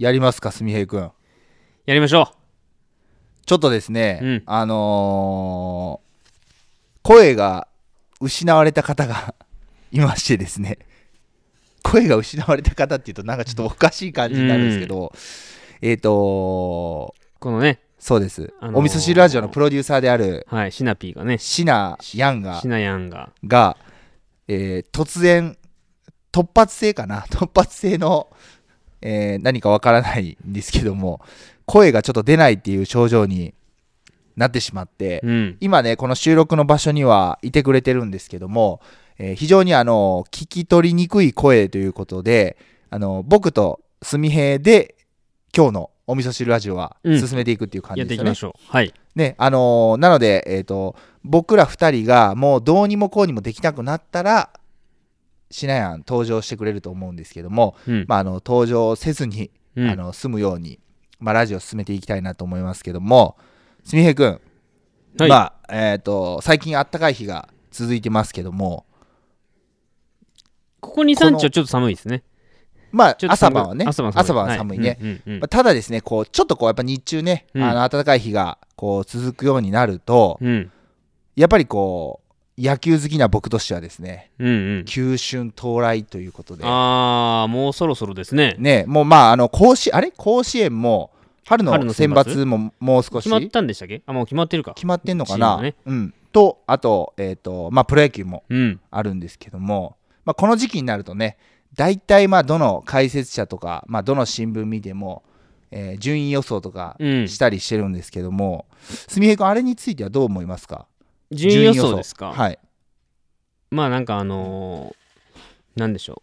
やりますかすみへいくん。やりましょちょっとですね、うん。あのー声が失われた方が いましてですね。声が失われた方っていうとなんかちょっとおかしい感じになるんですけど、えっ、とうこのねそうです、あのーお味噌汁ラジオのプロデューサーであるはいシナピーがね。シナヤンがシナヤンがが、えー突然突発性かな？突発性の、えー何かわからないんですけども声がちょっと出ないっていう症状になってしまって、うん。今ねこの収録の場所にはいてくれてるんですけども、えー非常にあの聞き取りにくい声ということであの僕とすみへいで今日のお味噌汁ラジオはうん。進めていくっていう感じですよね。やっていきま。しょう。はい。ねあのーなので、えー、と僕ら2人がもうどうにもこうにもできなくなったらしなやん登場してくれると思うんですけども、うん。まあ、あの登場せずに、うん。あの済むように、まあ、ラジオを進めていきたいなと思いますけどもすみへいくん、はい。まあえー、と最近あったかい日が続いてますけどもここ2、この3日はちょっと寒いですね。まあ朝晩はね。朝晩は寒い。ね、ただですねこうちょっとこうやっぱ日中ね、うん。あの暖かい日がこう続くようになると、うん。やっぱりこう野球好きな僕としてはですねうんうん。急春到来ということで。ああもうそろそろですね。ねもうまああの甲子あれ？甲子園も春の選選抜？抜ももう少し？決まったんでしたっけ？あもう決まってるか。決まってんのかな、ね。うん。とあとえっ、とまあプロ野球もうん。あるんですけども、まあ、この時期になるとね大体まあどの解説者とか、まあ、どの新聞見ても、えー順位予想とかうん。したりしてるんですけども、すみへい君あれについてはどう思いますか？順位予想ですか？はいまあなんかあのーなんでしょ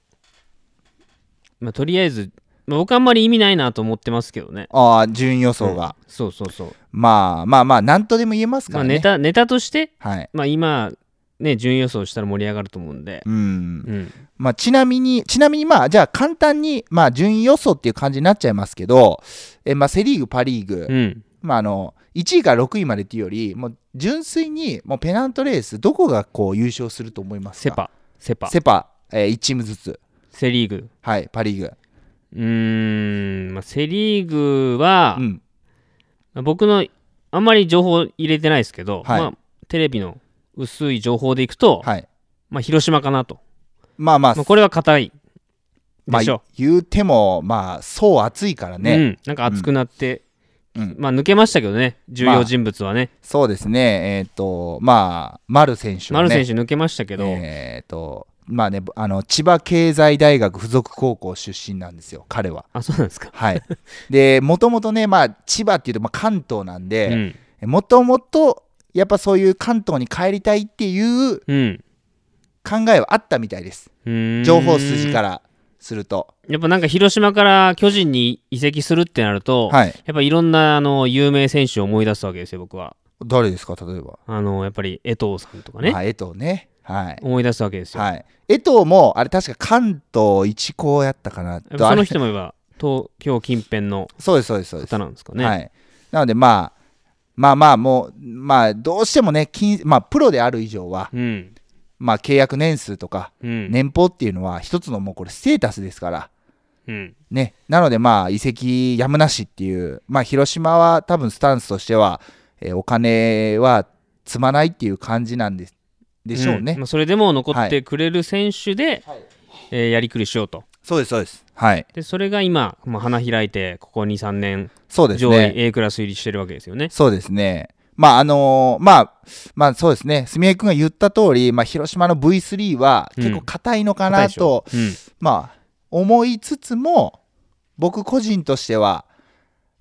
う。まあとりあえず、まあ、僕あんまり意味ないなと思ってますけどね。ああ順位予想が、うんそうそうそう。まあまあまあ何とでも言えますかまあらね、ネタネタとして、はいまあ今ね順位予想したら盛り上がると思うんで。うんうんまあ、ちなみに、ちなみにまあ、じゃあ簡単に、まあ、順位予想っていう感じになっちゃいますけど、えまあ、セ・リーグ、パ・リーグ、うんまあ、あの1位から6位までっていうより、もう純粋にもうペナントレース、どこがこう優勝すると思いますか？セパセパセ・パ、え1チームずつ、セ・リーグ。はい、パ・リーグ。うーん、まあ、セ・リーグはう、ん、まあ僕のあんまり情報入れてないですけど、はいまあ、テレビの薄い情報でいくと、はい。まあ、広島かなと。まあまあ、まあ、これは硬いまあでしょ。言うても、まあ、そう暑いからね、うん、なんか熱くなって、うんまあ抜けましたけどね、重要人物はね。そうですね、えっ、と、まあ、丸選手はね、丸選手抜けましたけど、えっ、と、まあね、あの千葉経済大学附属高校出身なんですよ、彼は。あ、そうなんですか。はい、でもともとね、まあ、千葉っていうと、まあ、関東なんうでん。もともとやっぱそういう関東に帰りたいっていううん。考えはあったみたいです情報筋からすると。やっぱなんか広島から巨人に移籍するってなると、はい、やっぱいろんなあの有名選手を思い出すわけですよ、僕は。誰ですか、例えば？あのやっぱり江藤さんとかね、あ江藤ね。はい思い出すわけですよ。はい、江藤もあれ確か関東一高やったかなその人も言えば東京近辺のそうですそうですそうです方なんですかね。はい、なのでまあまあまあもうまあどうしてもね金まあプロである以上はうん。まあ契約年数とかうん。年俸っていうのは一つのもうこれステータスですからうん。ねなのでまあ移籍やむなしっていうまあ広島は多分スタンスとしては、えーお金は積まないっていう感じなんですでしょうね、んまあ、それでも残ってくれる選手で、えーやりくりしようと。そうですそうですはいで、それが今、まあ、花開いて、ここ2、3年、そうです上位ね A クラス入りしてるわけですよね。そうですね。まああのーまあまあそうですね。住江君が言った通り、まあ広島の V3 は結構硬いのかなと、うん。まあ思いつつも、僕個人としては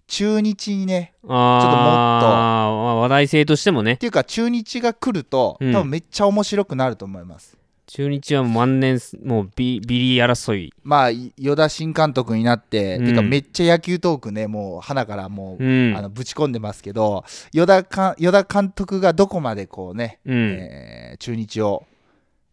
中日にね、ちょっともっとまあ話題性としてもねっ、ていうか中日が来ると、うん多分めっちゃ面白くなると思います。中日は万年、もうビビリ争い。まあ与田新監督になって、うんてかめっちゃ野球トークね、もう花からもう、うん。あのぶち込んでますけど、与田か与田監督がどこまでこうね、うん。えー中日を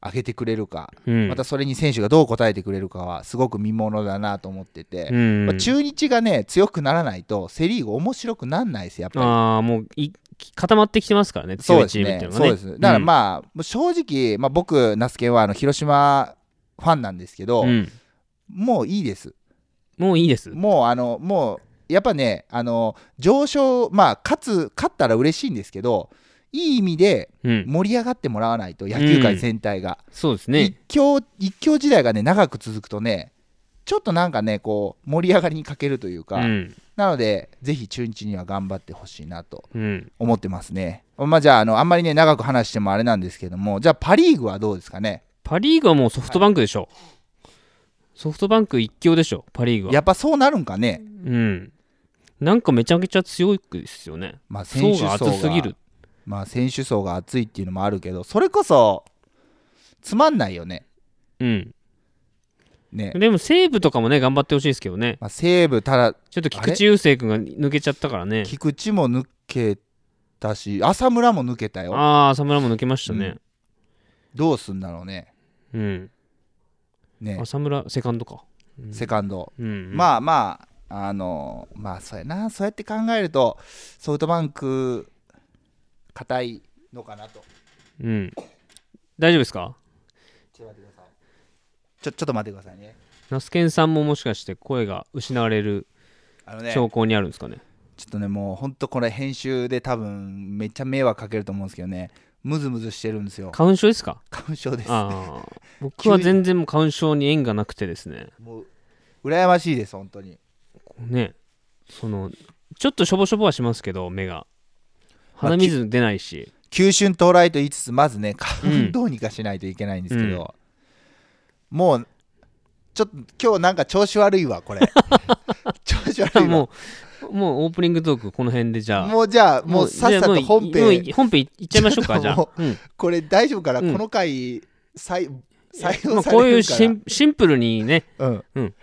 上げてくれるか、うんまたそれに選手がどう応えてくれるかはすごく見ものだなと思ってて、うんまあ、中日がね強くならないとセ・リーグ面白くなんないですやっぱり。ああ、もうい固まってきてますからね、強いチームっていうのはね。そうですだからまあ、正直、まあ、僕、那須健はあの広島ファンなんですけど、うん、もういいです。もういいです。もうあのもうやっぱねあの上昇まあ勝つ勝ったら嬉しいんですけどいい意味でうん。盛り上がってもらわないと野球界全体が、そうですね。一強一強時代がね長く続くとねちょっとなんかねこう盛り上がりに欠けるというか、うんなのでぜひ中日には頑張ってほしいなとうん。思ってますね。まあじゃああのあんまりね長く話してもあれなんですけどもじゃあパ・リーグはどうですかね？パ・リーグはもうソフトバンクでしょ、ソフトバンク一強でしょパ・リーグは。やっぱそうなるんかね？うん。なんかめちゃめちゃ強いですよね。まあ選層が手層が厚すぎる。まあ選手層が厚いっていうのもあるけどそれこそつまんないよね。うんね、でも西武とかもね頑張ってほしいですけどね。まあ、西武ただちょっと菊池雄星君が抜けちゃったからね。菊池も抜けたし浅村も抜けたよ。ああ浅村も抜けましたね。どうすんだろうね。うん、ね。浅村セカンドか。うん。セカンド、うんうん。まあまああのまあそうやな。そうやって考えるとソフトバンク硬いのかなと。うん。大丈夫ですか？ちょっと待ってくださいちょちょっと待ってくださいね。ナスケンさんももしかして声が失われるあのね兆候にあるんですかね？ちょっとねもうほんとこれ編集で多分めっちゃ迷惑かけると思うんですけどね。ムズムズしてるんですよ。花粉症ですか？花粉症です。ああ。僕は全然もう花粉症に縁がなくてですね。もう羨ましいです本当に。ね。そのちょっとしょぼしょぼはしますけど目が。鼻水出ないし。急春到来と言いつつまずね花うん。粉どうにかしないといけないんですけど、もうちょっと今日なんか調子悪いわこれ。調子悪いわ。もうもうオープニングトークこの辺でじゃあ。もうじゃあもうさっさと本編。う本編いっちゃいましょうかじゃあ、うんこれ大丈夫かな、うんこの回採採ま用さあこういうれるから、シンシンプルにね。うん、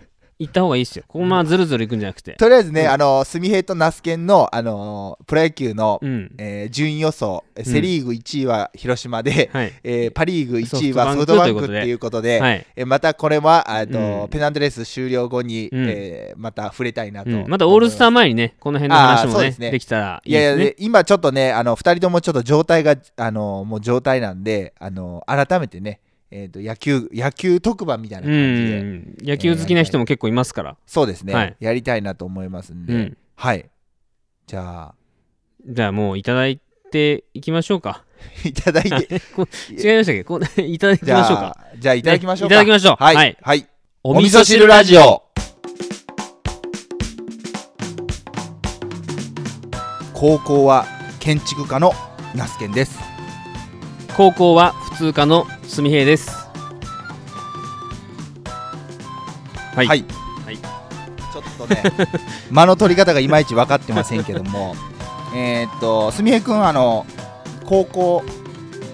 行った方がいいですよ。ここまあずるずるいくんじゃなくて。とりあえずね、うん。あのスミヘイとナスケンの、あのプロ野球の、うん。えー順位予想えセ・リーグ1位は広島で、はい。えーパ・リーグ1位はソソフフトバンクっていうことで、はい。えーまたこれはあと、うん。ペナントレース終了後に、うん。えーまた触れたいなと、うん。またオールスター前にねこの辺の話もねね。できたらいいやいやいですねで今ちょっとねあの2人ともちょっと状態があのもう状態なんであの改めてね、えー、と野球野球特番みたいなう感じで、ん。野球好きな人も結構いますから、そうですね、はい。やりたいなと思いますんで、うん。はい。じゃあ。じゃあもういただいていきましょうか。いただいて。こ違いましたっけ？こう いただきじましょうか。じゃあいただきましょうか、ねいただきましょう。はい、はい。はい、おお味噌汁ラジオ。高校は建築家のナスケンです高校は普通科のすみへいです。はい、はい、はい。ちょっとね 間の取り方がいまいち分かってませんけども。えーっとすみへくんあの高校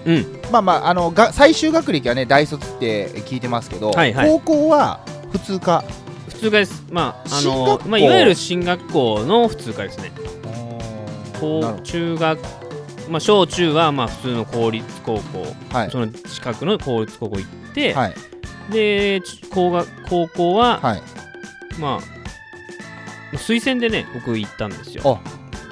うん。まあまああのが最終学歴はね大卒って聞いてますけど、はいはい。高校は普通科。普通科です。まああのまあいわゆる進学校の普通科ですね。高中学まあ小中はまあ普通の公立高校、どはい。その近くの公立高校行って、はい。でち高学高校は、はい。まあ推薦でね僕行ったんですよ。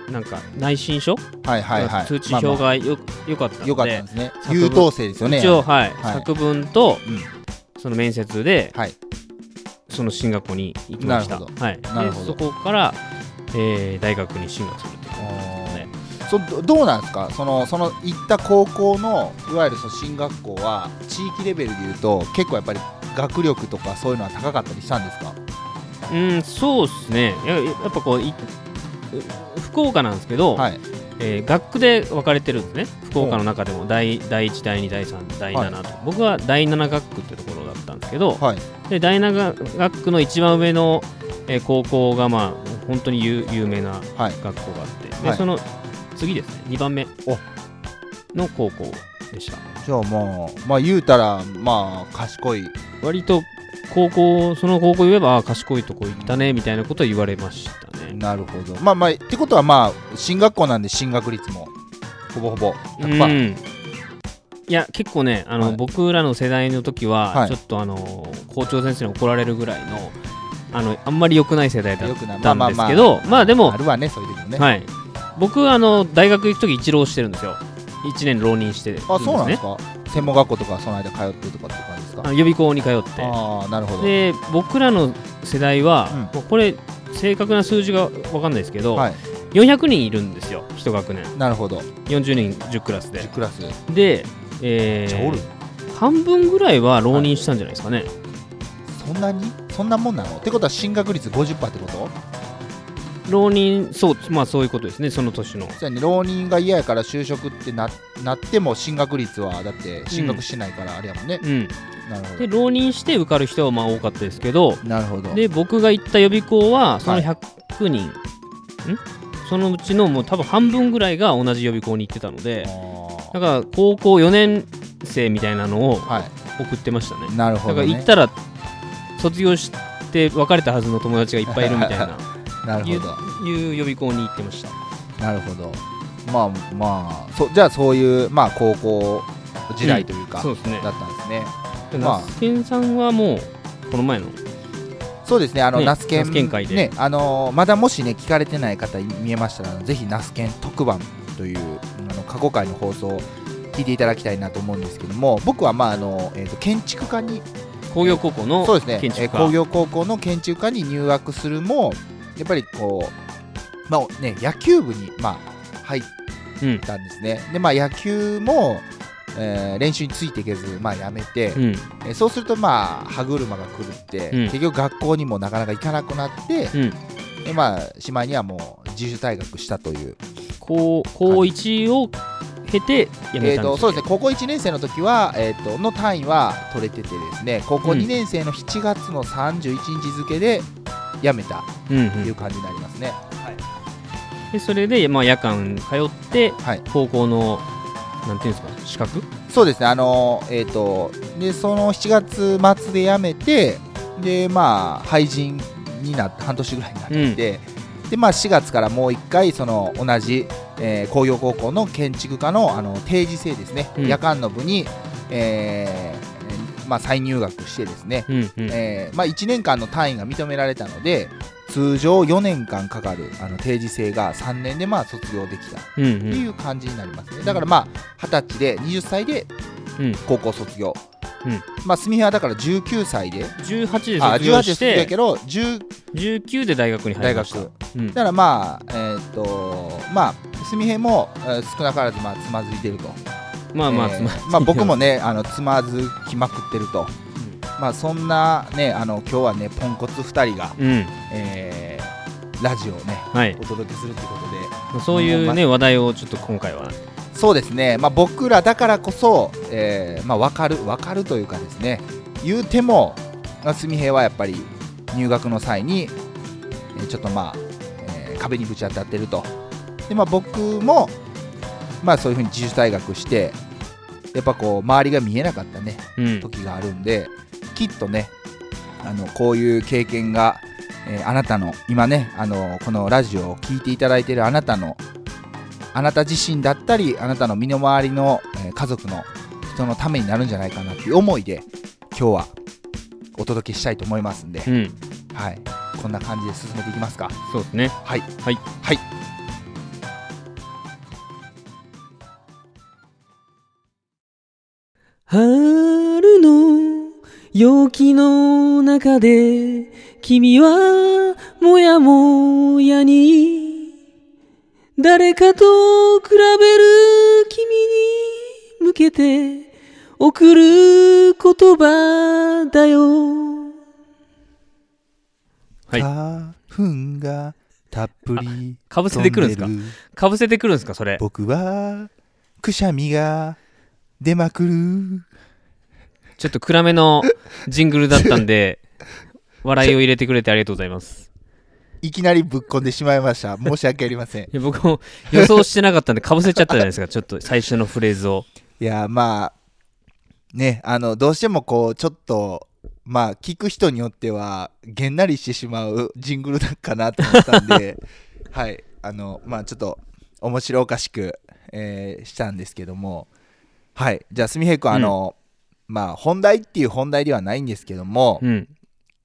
なんか内申書、はいはいはい。通知表がよ,、よかったので。よかったんですね。優等生ですよね。一応、はい。はい。作文と、うん。その面接で、はい。その進学校に行きました。はい、でそこから、えー大学に進学するそどどうなんですか？そのその行った高校のいわゆるその進学校は地域レベルでいうと結構やっぱり学力とかそういうのは高かったりしたんですか？うんそうですね。ややっぱこうい福岡なんですけど、はい。えー学区で分かれてるんですね。福岡の中でも第第1第2第3第7と、僕は第7学区ってところだったんですけど、はい。で第7学区の一番上の、えー高校がまあ本当に有有名なはい。学校があって、ではい。その次ですね。2番目の高校でした。じゃあまあまあ言うたらまあ賢い。割と高校その高校言えばあー賢いとこ行ったねみたいなことは言われましたね。なるほど。まあまあってことはまあ進学校なんで進学率もほぼほぼう100%ん。いや結構ねあの、はい。僕らの世代の時は、はい。ちょっとあの校長先生に怒られるぐらいのあのあんまり良くない世代だったんですけどまあでもあるわねそういう時もね。はい僕あの大学行く時一浪してるんですよ。1年浪人してね。あそうなんですか？専門学校とかその間通ってとかって感じですか？あ予備校に通って。ああなるほど。で僕らの世代は、うん。これ正確な数字が分かんないですけど、はい。400人いるんですよ1学年。なるほど。40人10クラスで。10クラス。で、えー、半分ぐらいは浪人したんじゃないですかね、そんなに？そんなもんなの？ってことは進学率50%ってこと？浪人そうまあそういうことですねその年の。そうやね浪人が嫌やから就職ってななっても進学率はだって進学してないからあれやもんね、うん。なるほで浪人して受かる人はまあ多かったですけどどなるほど。で僕が行った予備校はそのはい。100人、ん？そのうちのもう多分半分ぐらいが同じ予備校に行ってたのであだから高校4年生みたいなのを送ってましたね。いなるほど、だからね、行ったら卒業して別れたはずの友達がいっぱいいるみたいな なるほど。いう予備校に行ってました。なるほど。まあまあそじゃあそういうまあ高校時代というか、そうですね。だったんですね。でまあ。ナスケンさんはもうこの前の？そうですねあの、ねナスケン会で。ねあのまだもしね聞かれてない方見えましたらぜひナスケン特番というあの過去回の放送を聞いていただきたいなと思うんですけども僕はまああの、えー、と建築家に工業高校のそうですねえー工業高校の建築家に入学するもやっぱりこうまあね野球部にまあ入っうんたんですね。でまあ野球も、えー練習についていけずまあやめて、うん。えーそうするとまあ歯車が狂って、うん。結局学校にもなかなか行かなくなって、うん。でまあしまいにはもう自主退学したという、高高1を経て辞めえー、たんですとそうですね。高校1年生の時は、えー、との単位は取れててですね。高校うん2年生の7月の31日付で辞めたうんうん。っていう感じになりますね、でそれで、まあ、夜間通ってはい。高校のなんていうんですか資格？そうですね。あのえっ、とでその7月末で辞めてでまあ廃人になって半年ぐらいになって、でまあ4月からもう一回その同じ、えー工業高校の建築科のあの定時制ですね、うん。夜間の部に、えーまあ、再入学してですね、うんうん。えーまあ、1年間の単位が認められたので通常4年間かかるあの定時制が3年でまあ卒業できたってうん。うんいう感じになりますね。だからまあ20歳で20歳でうん。高校卒業、うん。まあ純平はだから19歳で18であ18で卒業してけど10 19で大学に入りました、うん。だからまあえーっとまあ純平も、えー少なからずまあつまずいてるとまあまあ、えーつままあ僕もねあのつまずきまくってると、まあそんなねあの今日はねポンコツ2人が、うん。えーラジオをねはい。お届けするってことで。そういうね話題をちょっと今回は。そうですね、まあ、僕らだからこそ、えーまあ、分かる分かるというかですね。言うてもまあ純平はやっぱり入学の際に、えーちょっとまあ、えー壁にぶち当たってると。で、まあ、僕も、まあ、そういうふうに自主退学してやっぱこう周りが見えなかったねうん。時があるんできっとねあのこういう経験が、えーあなたの今ねあのこのラジオを聴いていただいているあなたのあなた自身だったりあなたの身の回りの、えー家族の人のためになるんじゃないかなっていう思いで今日はお届けしたいと思いますんで、うん。はい、こんな感じで進めていきますか。そうですね。はい。はい。はい春の陽気の中で君はもやもやに誰かと比べる君に向けて送る言葉だよ。はい。花粉がたっぷりかぶせてくるんですか？かぶせてくるんですか？それ。僕はくしゃみが出まくる。ちょっと暗めのジングルだったんで笑いを入れてくれてありがとうございます。いきなりぶっこんでしまいました。申し訳ありません。いや僕も予想してなかったんでかぶせちゃったじゃないですか。ちょっと最初のフレーズを。いやまあねあのどうしてもこうちょっとまあ聞く人によってはげんなりしてしまうジングルだかなと思ったんで はい。あのまあちょっと面白おかしく、えーしたんですけどもはい。じゃあすみへい君あの、まあ本題っていう本題ではないんですけども、うん。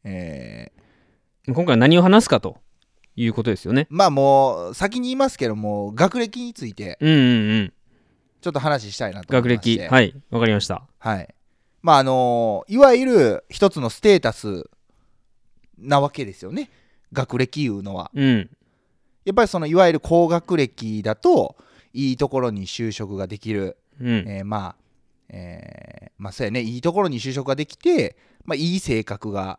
えー今回は何を話すかということですよね。まあもう先に言いますけども学歴についてうんうんうん。ちょっと話したいなと思学いまして。歴。はい。わかりました。はい。まああのいわゆる一つのステータスなわけですよね。学歴いうのは。うん。やっぱりそのいわゆる高学歴だといいところに就職ができる。うん。えーまあ、えーまあそうやね、いいところに就職ができて、まあいい性格が、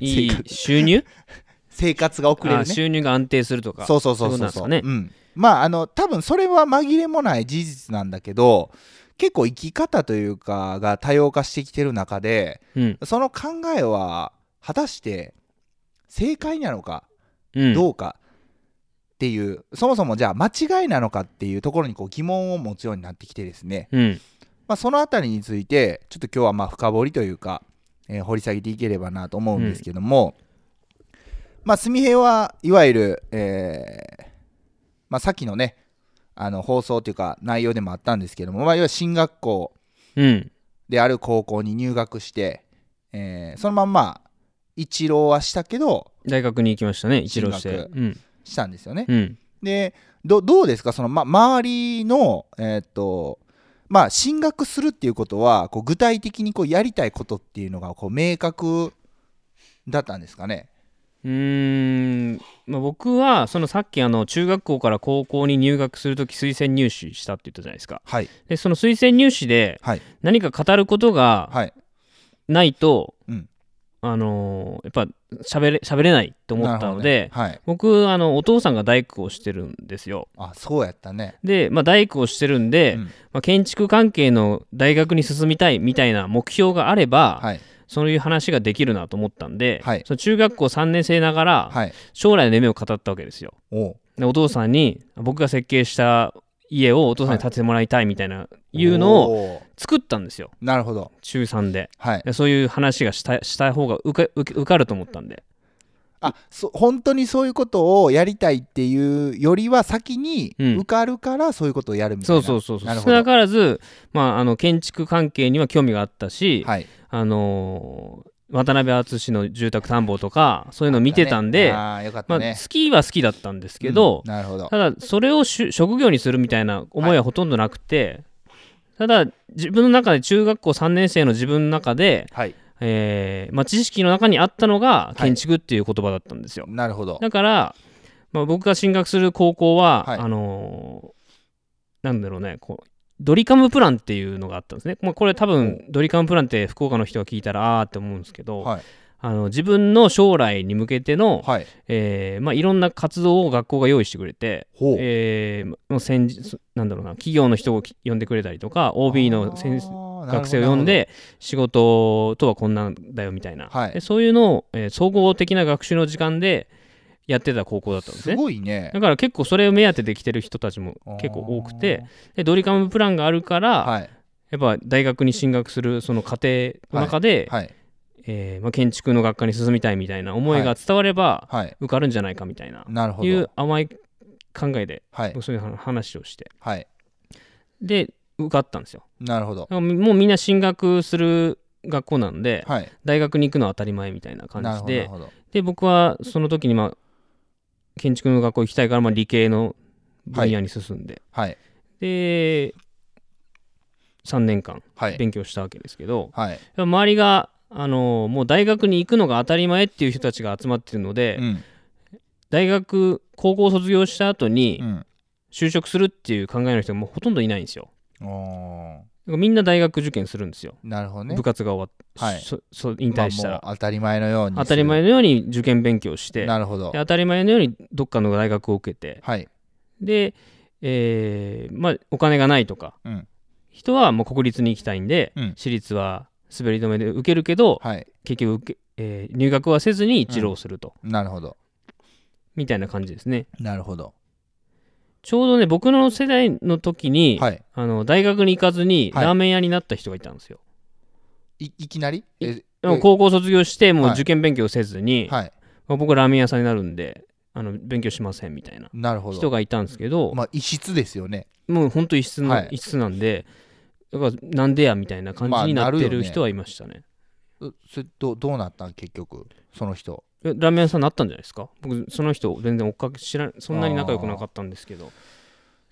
いい収入？生活が送れあるね。収入が安定するとか。そうそうそうそうそう。そう。ん。まああの多分それは紛れもない事実なんだけど、結構生き方というかが多様化してきてる中で、うん。その考えは果たして正解なのかうん。どうかっていう、そもそもじゃあ間違いなのかっていうところにこう疑問を持つようになってきてですね、うん。まあ、そのあたりについてちょっと今日はまあ深掘りというか、えー掘り下げていければなと思うんですけども、まあ純平はいわゆる、えーまあ、さっきのねあの放送というか内容でもあったんですけども、まあ、いわゆる進学校うん。である高校に入学して、えーそのまんま一浪はしたけど大学に行きましたね一浪して。うんしたんですよね。うん。でどどうですか？その、ま、周りのえーっとまあ進学するっていうことはこう具体的にこうやりたいことっていうのがこう明確だったんですかね？うーん、まあ、僕はそのさっきあの中学校から高校に入学するとき推薦入試したって言ったじゃないですか。はい。でその推薦入試ではい。何か語ることがはい。ないと、うんあのーやっぱ喋れ喋れないと思ったので、ね。はい。僕あのお父さんが大工をしてるんですよ。あそうやったね。で、まあ、大工をしてるんで、うん。まあ、建築関係の大学に進みたいみたいな目標があれば、はい。そういう話ができるなと思ったんで、はい。その中学校3年生ながらはい。将来の夢を語ったわけですよ。おう。でお父さんに僕が設計した家をお父さんに建ててもらいたいみたいな、いうのを作ったんですよ。なるほど。中3で。はい。でそういう話がしたした方が受か受かると思ったんで。あそ本当にそういうことをやりたいっていうよりは先にうん。受かるからそういうことをやるみたいな、そうそうそうそう。なるほど。少なからず、まあ、あの建築関係には興味があったし、はい。あのー渡辺篤の住宅探訪とかそういうのを見てたんで、まあ、好きは好きだったんですけど、うん。なるほど。ただそれをし職業にするみたいな思いはほとんどなくて、ただ自分の中で中学校3年生の自分の中で、はい。えーまあ、知識の中にあったのがい。建築っていう言葉だったんですよ、なるほど。だから、まあ、僕が進学する高校は、はい。あのーなんだろうねこうドリカムプランっていうのがあったんですね、まあ、これ多分ドリカムプランって福岡の人が聞いたらあーって思うんですけど、はい。あの自分の将来に向けての、はい。えーまあ、いろんな活動を学校が用意してくれて、えーもう先日なんだろうな企業の人をき呼んでくれたりとか OB の先生学生を呼んで仕事とはこんなんだよみたいな、はい。でそういうのを、えー総合的な学習の時間でやってた高校だったんですすねごいね。だから結構それを目当てで来てる人たちも結構多くてでドリカムプランがあるから、はい。やっぱ大学に進学するその過程の中で、はい。えーまあ、建築の学科に進みたいみたいな思いが伝わればはい。受かるんじゃないかみたいな、なるほど。いう甘い考えではい。僕そういう話をして。はい。で受かったんですよ。なるほど。もうみんな進学する学校なんではい。大学に行くのは当たり前みたいな感じで。るほど。で僕はその時にまあ建築の学校行きたいからまあ理系の分野に進んで、はい。で3年間はい。勉強したわけですけど、はい。周りがあのもう大学に行くのが当たり前っていう人たちが集まってるので、うん。大学高校卒業した後にうん。就職するっていう考えの人がもうほとんどいないんですよみんな大学受験するんですよ、なるほどね。部活が終わって、はい。そそ引退したら、当たり前のように。当たり前のように受験勉強して。なるほど。で当たり前のようにどっかの大学を受けて。はい。で、えーまあ、お金がないとか。うん。人はもう国立に行きたいんで、うん。私立は滑り止めで受けるけど、はい。結局受け、えー入学はせずに一浪すると、なるほど。みたいな感じですね。なるほどちょうどね僕の世代の時に、はい。あの大学に行かずにはい。ラーメン屋になった人がいたんですよ、いいきなり？えでも高校卒業してもうはい。受験勉強せずに、はい。まあ僕はラーメン屋さんになるんであの勉強しませんみたいななるほど。人がいたんですけど、まあ異質ですよね。もう本当異質な、はい。異質なんでだからなんでやみたいな感じになっるよねる人はいましたね,、うそれどどうなったん？結局その人えラーメン屋さんなったんじゃないですか？僕その人全然追っかけ知らんそんなに仲良くなかったんですけど。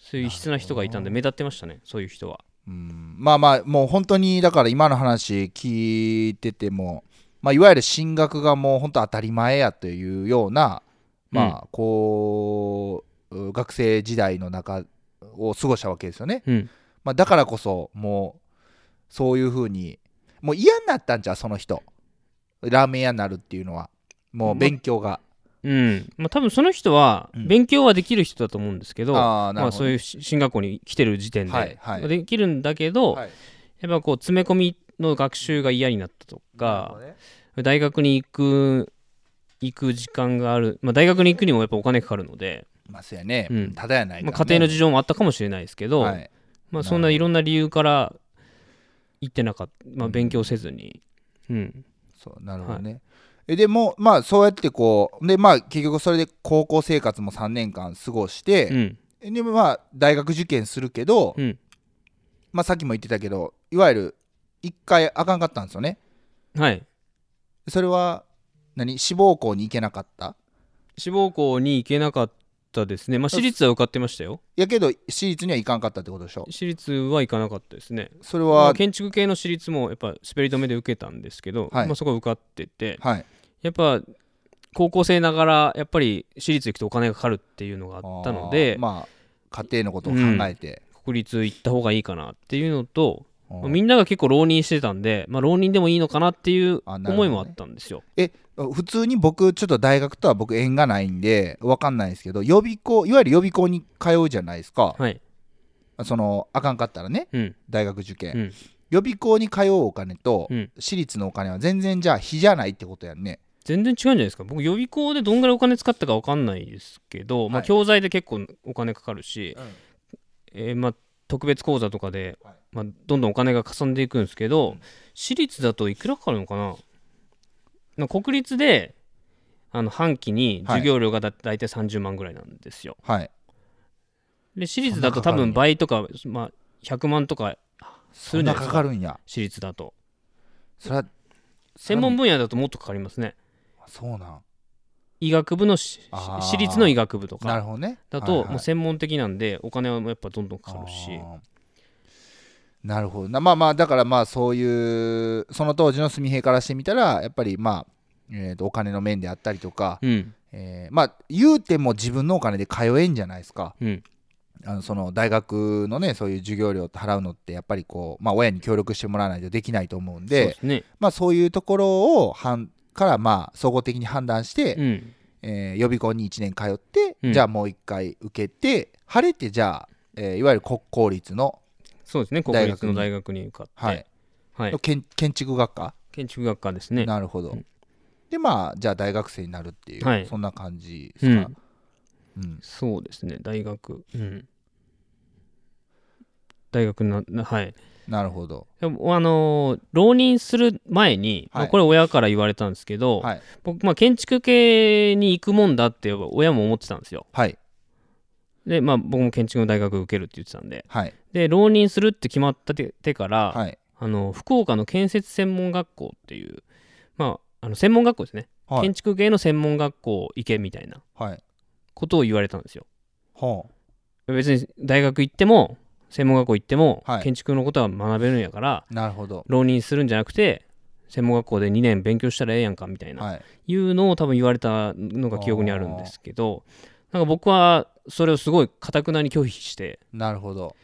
そういう異質な人がいたんで目立ってましたねそういう人は。うん。まあまあもう本当にだから今の話聞いてても、まあ、いわゆる進学がもう本当当たり前やというような、まあこう学生時代の中を過ごしたわけですよね、うん。まあ、だからこそもうそういうふうにもう嫌になったんじゃうその人。ラーメン屋になるっていうのはもう勉強が、うん。まあ多分その人はうん。勉強はできる人だと思うんですけど、まあ、あーなるほど。そういうし進学校に来てる時点で、はいはい。できるんだけど、はい。やっぱこう詰め込みの学習が嫌になったとか大学に行く行く時間がある、まあ、大学に行くにもやっぱお金かかるので、まあそうやね、うん。ただやないかまあ、家庭の事情もあったかもしれないですけど、はい。まあ、そんないろんな理由から行ってなかった、まあ、勉強せずに、うん。そうなるほどね、えでもまあそうやってこうでまあ結局それで高校生活も3年間過ごして、うん。でまあ大学受験するけど、うん。まあさっきも言ってたけどいわゆる一回あかんかったんですよね。はい。それは何？志望校に行けなかった？志望校に行けなかったですね。まあ私立は受かってましたよ。やけど私立には行かんかったってことでしょ？私立は行かなかったですね。それは、まあ、建築系の私立もやっぱ滑り止めで受けたんですけど、はい。まあ、そこは受かっててはい。やっぱ高校生ながらやっぱり私立行くとお金がかかるっていうのがあったのであー、まあ家庭のことを考えて、国立行った方がいいかなっていうのと、うんまあみんなが結構浪人してたんで、まあ、浪人でもいいのかなっていう思いもあったんですよ。え普通に僕ちょっと大学とは僕縁がないんで分かんないですけど予備校いわゆる予備校に通うじゃないですか。はい、そのあかんかったらねうん。大学受験、うん。予備校に通うお金とうん、私立のお金は全然じゃあ比じゃないってことやんね。全然違うんじゃないですか。僕予備校でどんぐらいお金使ったか分かんないですけど、まあ、はい。教材で結構お金かかるし、えーまあ、特別講座とかで、はい。まあ、どんどんお金がかさんでいくんですけど、うん。私立だといくらかかるのかな？な国立であの半期に授業料がだ大体30万ぐらいなんですよ。はい。で私立だと多分倍とか、まあ、100万とかするんじゃなですか？かかるんや。私立だと。それは専門分野だともっとかかりますね。そうなん医学部の私立の医学部とか。なるほどね。だともう専門的なんでお金はやっぱどんどんかかるし。なるほどな。まあまあだからまあそういうその当時の純平からしてみたらやっぱりまあ、えーとお金の面であったりとか、うん。えーまあ言うても自分のお金で通えんじゃないですか。うん。あのその大学のねそういう授業料払うのってやっぱりこう、まあ、親に協力してもらわないとできないと思うんそうでですね。まあ、そういうところをはんからまあ総合的に判断して、うん。えー予備校に1年通って、うん。じゃあもう1回受けて晴れてじゃあ、えーいわゆる国公立の、そうですね国立の大学に受かって。はい。はい。建建築学科、建築学科ですね。なるほど、うん。でまあじゃあ大学生になるっていう、はい。そんな感じですか、うん。うん。そうですね大学。うん。大学ななはいなるほど。あのー浪人する前に、まあはいこれ親から言われたんですけど、はい。僕、まあ、建築系に行くもんだって親も思ってたんですよ。はい。でまあ僕も建築の大学受けるって言ってたんで。はい。で浪人するって決まったててから、はい。あの福岡の建設専門学校っていうまああの専門学校ですね、はい。建築系の専門学校行けみたいなはい。ことを言われたんですよ。ほ別に大学行っても専門学校行っても、はい。建築のことは学べるんやからうなるほど。浪人するんじゃなくて専門学校で2年勉強したらええやんかみたいな、はい。いうのを多分言われたのが記憶にあるんですけどなんか僕はそれをすごいかたくなに拒否してなるほど。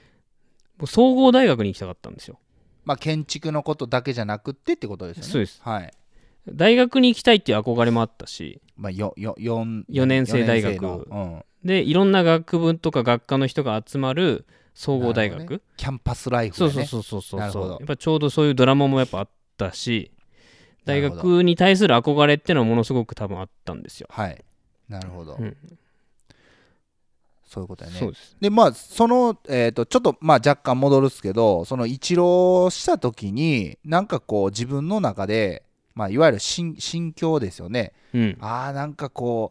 僕総合大学に行きたかったんですよ。まあ建築のことだけじゃなくってってことですよね。そうです。はい。大学に行きたいっていう憧れもあったしまあ、よよ四四年生大学四年生の。でいろんな学部とか学科の人が集まる総合大学、ね。キャンパスライフそうだね。そうそうそうそうなるほど。やっぱちょうどそういうドラマもやっぱあったし大学に対する憧れっていうのはものすごく多分あったんですよ、はい。なるほど、うん。そういうことやね。そうですでまあその、えー、とちょっとまあ若干戻るっすけどその一浪した時になんかこう自分の中で、まあ、いわゆる心心境ですよね。うん。あーなんかこ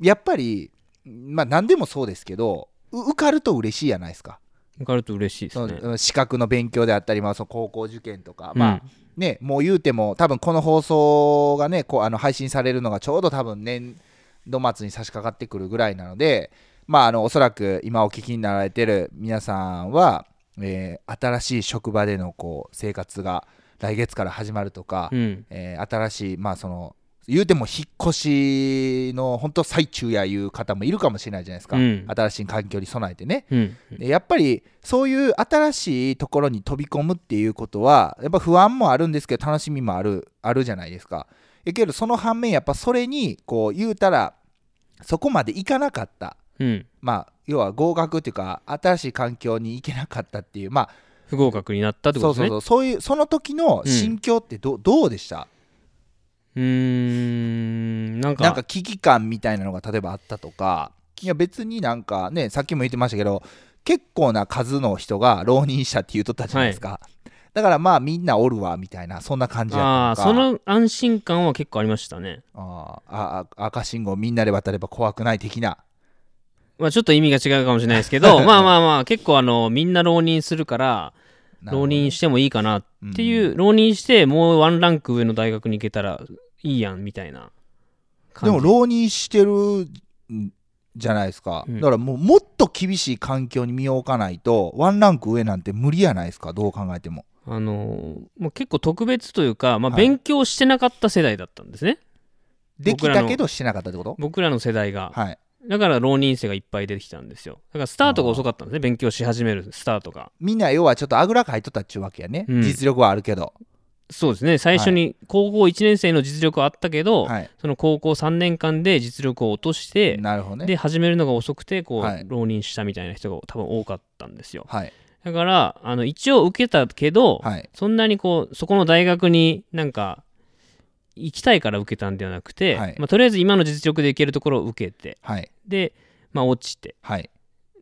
うやっぱりまあ何でもそうですけどう受かると嬉しいじゃないですか受かると嬉しいですそねの資格の勉強であったり、まあ、その高校受験とか、うん。まあねもう言うても多分この放送がねこうあの配信されるのがちょうど多分年度末に差し掛かってくるぐらいなのでまああのおそらく今お聞きになられてる皆さんは、えー新しい職場でのこう生活が来月から始まるとか、うん。えー新しいまあその言うても引っ越しの本当最中やいう方もいるかもしれないじゃないですか、うん。新しい環境に備えてね。うん。でやっぱりそういう新しいところに飛び込むっていうことはやっぱ不安もあるんですけど楽しみもあるあるじゃないですか。やけどその反面やっぱそれにこう言うたらそこまでいかなかった。うん。まあ要は合格っていうか新しい環境に行けなかったっていうまあ不合格になったってことですね。そうそうそう。そういうその時の心境ってど,、どうでした？うーん。なんか。なんか危機感みたいなのが例えばあったとか。いや別になんかねさっきも言ってましたけど結構な数の人が浪人したって言うとったじゃないですか、だからまあみんなおるわみたいなそんな感じやったのか。その安心感は結構ありましたね。あーああ赤信号みんなで渡れば怖くない的な。まあちょっと意味が違うかもしれないですけど まあまあまあ結構あのみんな浪人するから浪人してもいいかなっていう、浪人してもうワンランク上の大学に行けたらいいやんみたいなでも浪人してるんじゃないですか、うん。だからもうもっと厳しい環境に身を置かないとワンランク上なんて無理やないですかどう考えても。あのーもう結構特別というか、まあ、はい。勉強してなかった世代だったんですね、できたけどしてなかったってこと？僕らの世代が。はい。だから浪人生がいっぱい出てきたんですよ。だからスタートが遅かったんですね。勉強し始めるスタートが。みんな要はちょっとあぐらかいとったっちゅうわけやね、うん。実力はあるけどそうですね。最初に高校1年生の実力はあったけど、はい。その高校3年間で実力を落として、ね。で始めるのが遅くてこう、はい。浪人したみたいな人が多分多かったんですよ。はい。だからあの一応受けたけど、はい。そんなにこうそこの大学になんか行きたいから受けたんではなくて、はい。まあ、とりあえず今の実力で行けるところを受けてはい。で、まあ、落ちて。はい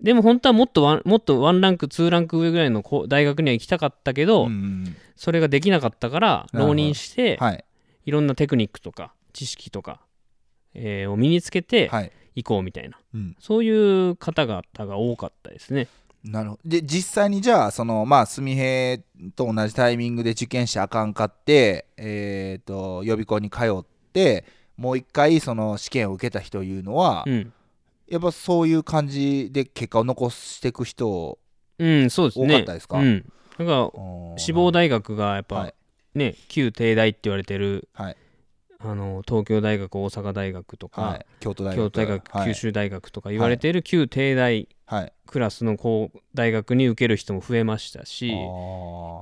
でも本当はもっとワンもっとワンランクツーランク上ぐらいの大学には行きたかったけど、うんうんそれができなかったから浪人して、はい。いろんなテクニックとか知識とか、えーを身につけてはい。行こうみたいな、うん。そういう方々が多かったですね。なるほど。で実際にじゃあそのまあ純平と同じタイミングで受験してあかんかってえっ、と予備校に通ってもう一回その試験を受けた人いうのは、うん、やっぱそういう感じで結果を残していく人うん、そうですね。多かったですか？うん、だから志望大学がやっぱ、はい。ね旧帝大って言われてるはい。あの東京大学大阪大学とか、はい。京都大学。九州大学とか言われてい。る旧帝大はい。クラスのこう大学に受ける人も増えましたし、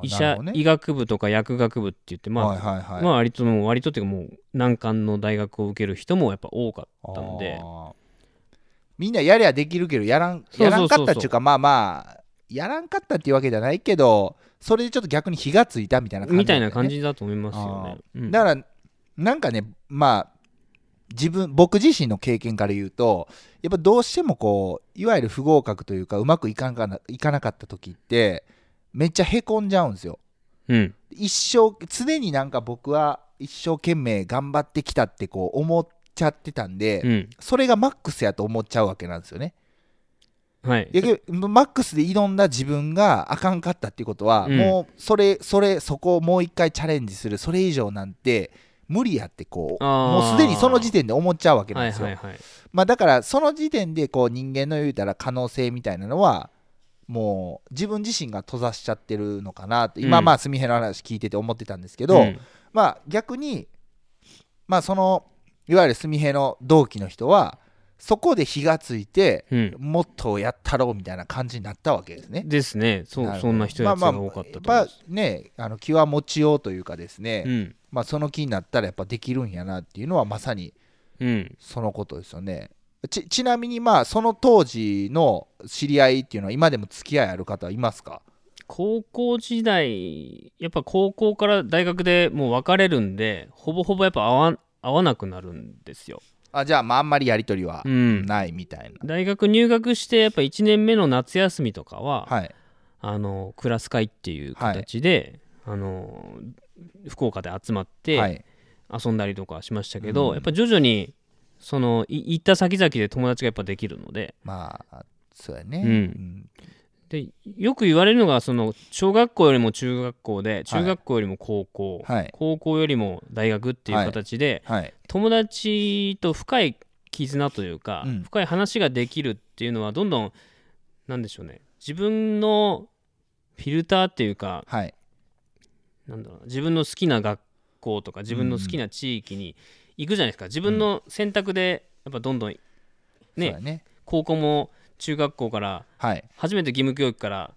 医者、医学部とか薬学部って言ってまあ、はいはいはい。まあ割と割とっていうかもう難関の大学を受ける人もやっぱ多かったんでみんなやりゃできるけどやらんやらんかったっていう。かまあまあやらんかったっていうわけじゃないけどそれでちょっと逆に火がついたみたいな感じみたいな感じだと思いますよね。うん。だからなんかねまあ自分僕自身の経験から言うとやっぱどうしてもこういわゆる不合格というかうまくいかなかないかなかった時ってめっちゃへこんじゃうんですよ。うん。一生常になんか僕は一生懸命頑張ってきたってこう思っちゃってたんで、うん。それがマックスやと思っちゃうわけなんですよね。はい。マックスで挑んだ自分があかんかったっていうことは、うん。もうそれそれそこをもう一回チャレンジするそれ以上なんて無理やってこうもうすでにその時点で思っちゃうわけなんはいですよ、はいはいまあ、だからその時点でこう人間の言うたら可能性みたいなのはもう自分自身が閉ざしちゃってるのかなと今うん。まあ純平の話聞いてて思ってたんですけど、うん。まあ逆にまあそのいわゆる純平の同期の人はそこで火がついてうん。もっとやったろうみたいな感じになったわけですね。ですね。そうそんな人やつが多かったと。まあまあまねあの気は持ちようというかですね、うん。まあその気になったらやっぱできるんやなっていうのはまさにうん。そのことですよね。ちちなみにまあその当時の知り合いっていうのは今でも付き合いある方はいますか？高校時代やっぱ高校から大学でもう別れるんでほぼほぼやっぱ合わ合わなくなるんですよ。あじゃあまああんまりやり取りはうん。ないみたいな。大学入学してやっぱ1年目の夏休みとかは、はい。あのクラス会っていう形で、あの福岡で集まって、はい。遊んだりとかしましたけど、うん。やっぱ徐々にそのい行った先々で友達がやっぱできるので。まあそうやね。うん。うんでよく言われるのがその小学校よりも中学校で中学校よりも高校、はい。高校よりも大学っていう形で、はい。友達と深い絆というか、うん。深い話ができるっていうのはどんどんなんでしょうね。自分のフィルターっていうかはい。なんだろうな。自分の好きな学校とか自分の好きな地域に行くじゃないですか。自分の選択でやっぱどんどんねね。高校も中学校からはい。初めて義務教育から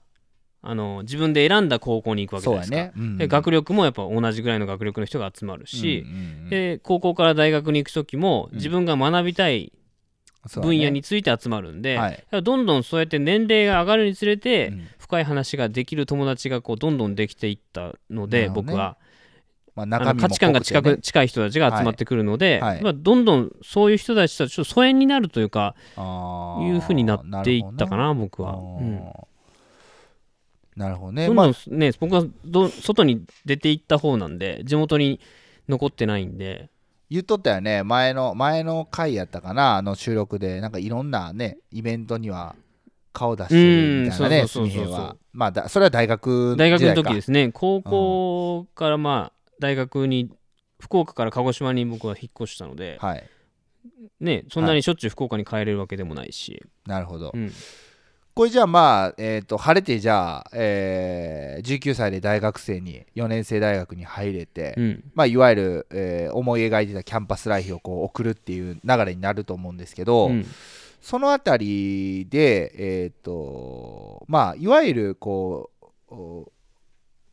あの自分で選んだ高校に行くわけですか、ね、うんで学力もやっぱ同じぐらいの学力の人が集まるし、うんうんうんで高校から大学に行く時もうん。自分が学びたい分野について集まるんで、はい。どんどんそうやって年齢が上がるにつれて、うん。深い話ができる友達がこうどんどんできていったのなで、僕はまあ、あ中身もの価値観が近く、近い人たちが集まってくるので、はい。はいまあ、どんどんそういう人たちとちょっと疎遠になるというかいうふうになっていったかな僕は。るほどうんねあー。なるほどね。どんまあ。どんね、僕はど外に出ていった方なんで地元に残ってないんで。言っとったよね。前の前の回やったかなあの収録で。なんかいろんなねイベントには顔出してるみたいなねまあだそれは大学大学の時ですね。高校からまあ大学に福岡から鹿児島に僕は引っ越したので、はい。ね、そんなにしょっちゅう福岡に帰れるわけでもないし、なるほど、うん。これじゃあまあ、えー、と晴れてじゃあ、えー19歳で大学生に4年生大学に入れて、うん。まあ、いわゆる、えー思い描いてたキャンパスライフをこう送るっていう流れになると思うんですけど、うん。そのあたりで、えっ、と、まあ、いわゆる、こう、お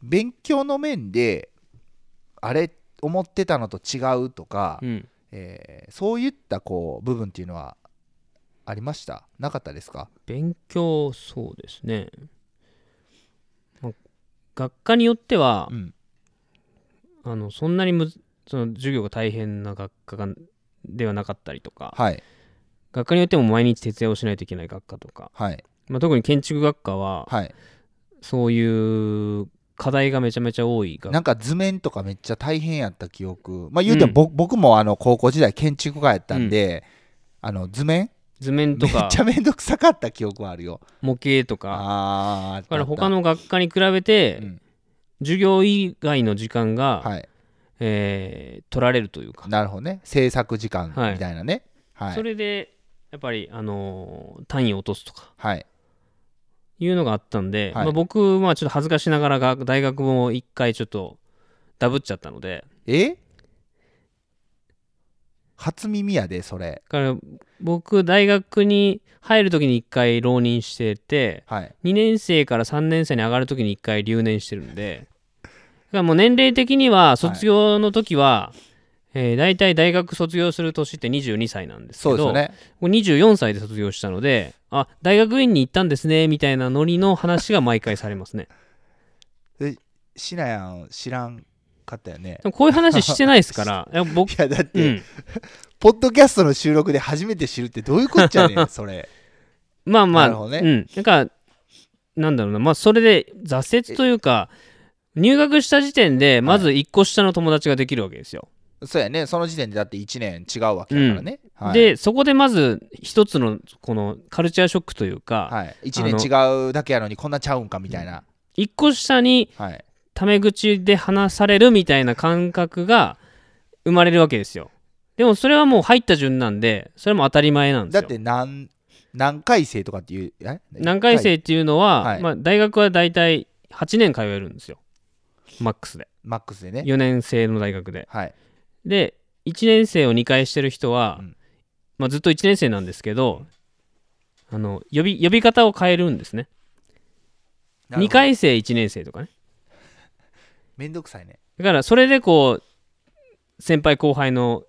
勉強の面で、あれ、思ってたのと違うとか、うんえーそういった、こう、部分っていうのは、ありました？なかったですか？勉強そうですね、まあ学科によってはう、ん。あのそんなにむずその授業が大変な学科がではなかったりとかはい。学科によっても毎日徹夜をしないといけない学科とか、はい。まあ、特に建築学科ははい。そういう課題がめちゃめちゃ多い学なんか図面とかめっちゃ大変やった記憶。まあ、言うても、ぼ僕もあの高校時代建築家やったんで、あの図面？図面とめっかちゃめんどくさかった記憶はあるよ。模型とか。ああー、だから他の、の学科に比べて、うん。授業以外の時間が、はい。えー取られるというか、なるほどね。制作時間みたいなね。はい。それでやっぱり、あのー単位を落とすとか。はいいうのがあったんで、はい。まあ、僕、まあ、ちょっと恥ずかしながらが大学も一回ちょっとダブっちゃったので。え？初耳やでそれ。だから僕大学に入る時に一回浪人しててはい。2年生から3年生に上がる時に一回留年してるんで。だからもう年齢的には卒業の時は、えー大体大学卒業する年って22歳なんですけどそうですよねこれ24歳で卒業したのであ大学院に行ったんですねみたいなノリの話が毎回されますね。しなやん知らんかったよね。こういう話してないですから いや僕いやだって、うん。ポッドキャストの収録で初めて知るってどういうこっちゃねん それ。まあまあ、ね。うん。なんかなんだろうな。まあそれで挫折というか入学した時点でまず1個下の友達ができるわけですよ、そうやね。その時点でだって1年違うわけだからね、はい、でそこでまず一つのこのカルチャーショックというか、はい、1年違うだけやのにこんなちゃうんかみたいな、一個下にはい。タメ口で話されるみたいな感覚が生まれるわけですよ。でもそれはもう入った順なんでそれも当たり前なんですよ。だって何何回生とかっていうえ？何回生っていうのは、はい。まあ、大学は大体8年通えるんですよ。マックスで。マックスでね。4年生の大学で。はいで1年生を2回してる人は、うん。まあ、ずっと1年生なんですけどあの呼び呼び方を変えるんですね。2回生1年生とかね。めんどくさいね。だからそれでこう先輩後輩の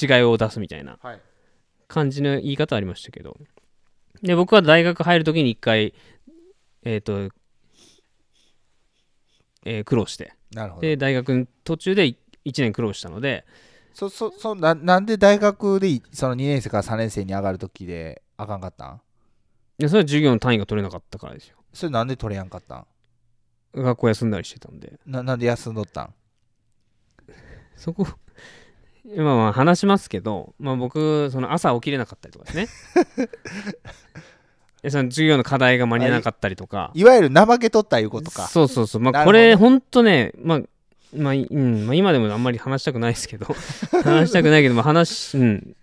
違いを出すみたいなはい。感じの言い方ありましたけど。で僕は大学入る時に1回えっ、と、えー苦労して。なるほど。で大学の途中で1年苦労したので。そそそななんで大学でいその2年生から3年生に上がる時であかんかったん？でそれは授業の単位が取れなかったからですよ。それなんで取れやんかったん？学校休んだりしてたんで。ななんで休んどったん？そこまあまあ話しますけど、まあ、僕その朝起きれなかったりとかですね。でその授業の課題が間に合わなかったりとか。いわゆる怠けとったいうことか。そうそうそう。まあこれほんとねまあまあ、うんまあ、今でもあんまり話したくないですけど。話したくないけど、まあ、話うん。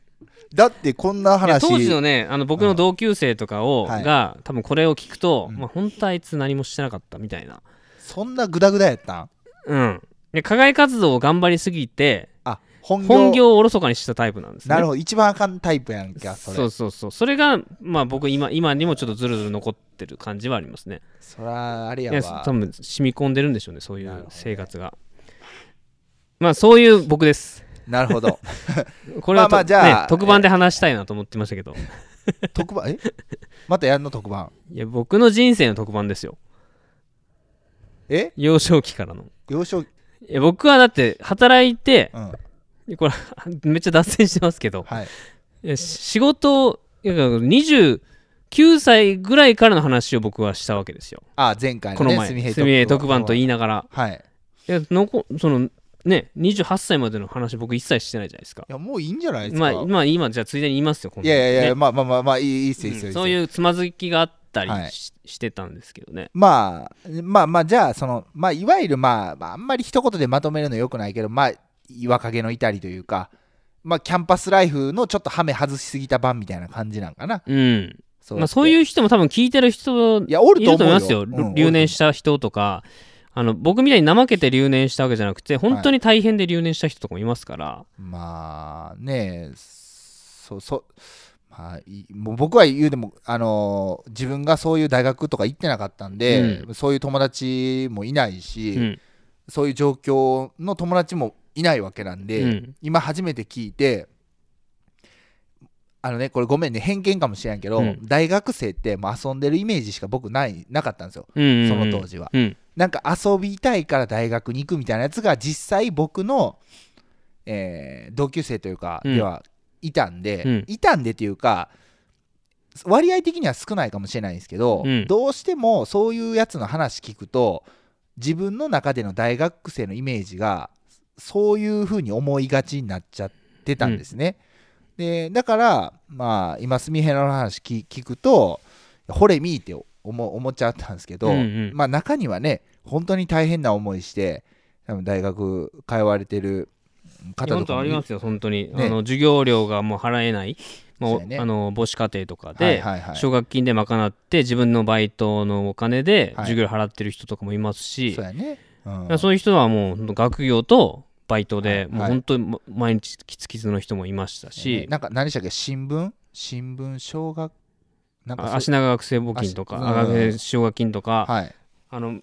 だってこんな話。当時のねあの僕の同級生とかを、はい。が多分これを聞くと、うん。まあ、本当あいつ何もしてなかったみたいな。そんなグダグダやったん？うん。で課外活動を頑張りすぎてあ本業。本業をおろそかにしたタイプなんですね。なるほど。一番あかんタイプやんかそれ。そうそうそう。それがまあ僕今今にもちょっとずるずる残ってる感じはありますね。そらあれいややわ多分染み込んでるんでしょうねそういう生活がまあそういう僕です。なるほど。これはと、まあまあじゃあね、特番で話したいなと思ってましたけど。特番？え？またやんの特番？いや僕の人生の特番ですよ。え？幼少期からの。幼少いや僕はだって働いてうん。これ めっちゃ脱線してますけど。はい。いやし仕事いや29歳ぐらいからの話を僕はしたわけですよ。あ前回この前のねすみへいすみへい特番と言いながら。はい。いいやのこそのね28歳までの話僕一切してないじゃないですか。やもういいんじゃないですか、まあ、まあ今じゃあついでに言いますよ今度いやいやいや、ねまあまあまあまあいいいいっすよいいっすそういうつまずきがあったりし,、はい。してたんですけどね。まあまあまあじゃあそのまあいわゆるまあ、まあ、あんまり一言でまとめるのよくないけどまあ岩陰の至りというかまあキャンパスライフのちょっとハメ外しすぎた版みたいな感じなんかな。うん。そまあ、そういうう人も多分聞いてる人いやおるいと思いますよ、うん留年した人とかあの僕みたいに怠けて留年したわけじゃなくて本当に大変で留年した人とかもいますから、まあねそそまあいもう僕は言うでもあのー自分がそういう大学とか行ってなかったんで、そういう友達もいないし、うん。そういう状況の友達もいないわけなんで、うん。今初めて聞いてあのねこれごめんね偏見かもしれんけど、うん。大学生ってもう遊んでるイメージしか僕ないなかったんですよ。うんうんうん。その当時は。うんなんか遊びたいから大学に行くみたいなやつが実際僕の、えー同級生というかうんではいたんで、うん。いたんでっていうか割合的には少ないかもしれないんですけど、うん。どうしてもそういうやつの話聞くと自分の中での大学生のイメージがそういう風に思いがちになっちゃってたんですね。でだからまあ今すみへの話聞聞くとほれみーって思思っちゃったんですけど、うんうん。まあ中にはね本当に大変な思いして多分大学通われてる方本とかありますよ本当に、ね。あの授業料がもう払えない、まあそうやね。あの母子家庭とかはいではいはい。奨学金で賄って自分のバイトのお金ではい。授業料払ってる人とかもいますし、そうやね、うん。そういう人はもう学業とバイトで、はいもう本当にま毎日キツキツの人もいましたし、なんか何でしたっけ？新聞？新聞奨学なんか足長学生募金とか、学奨学金とか、はい。あの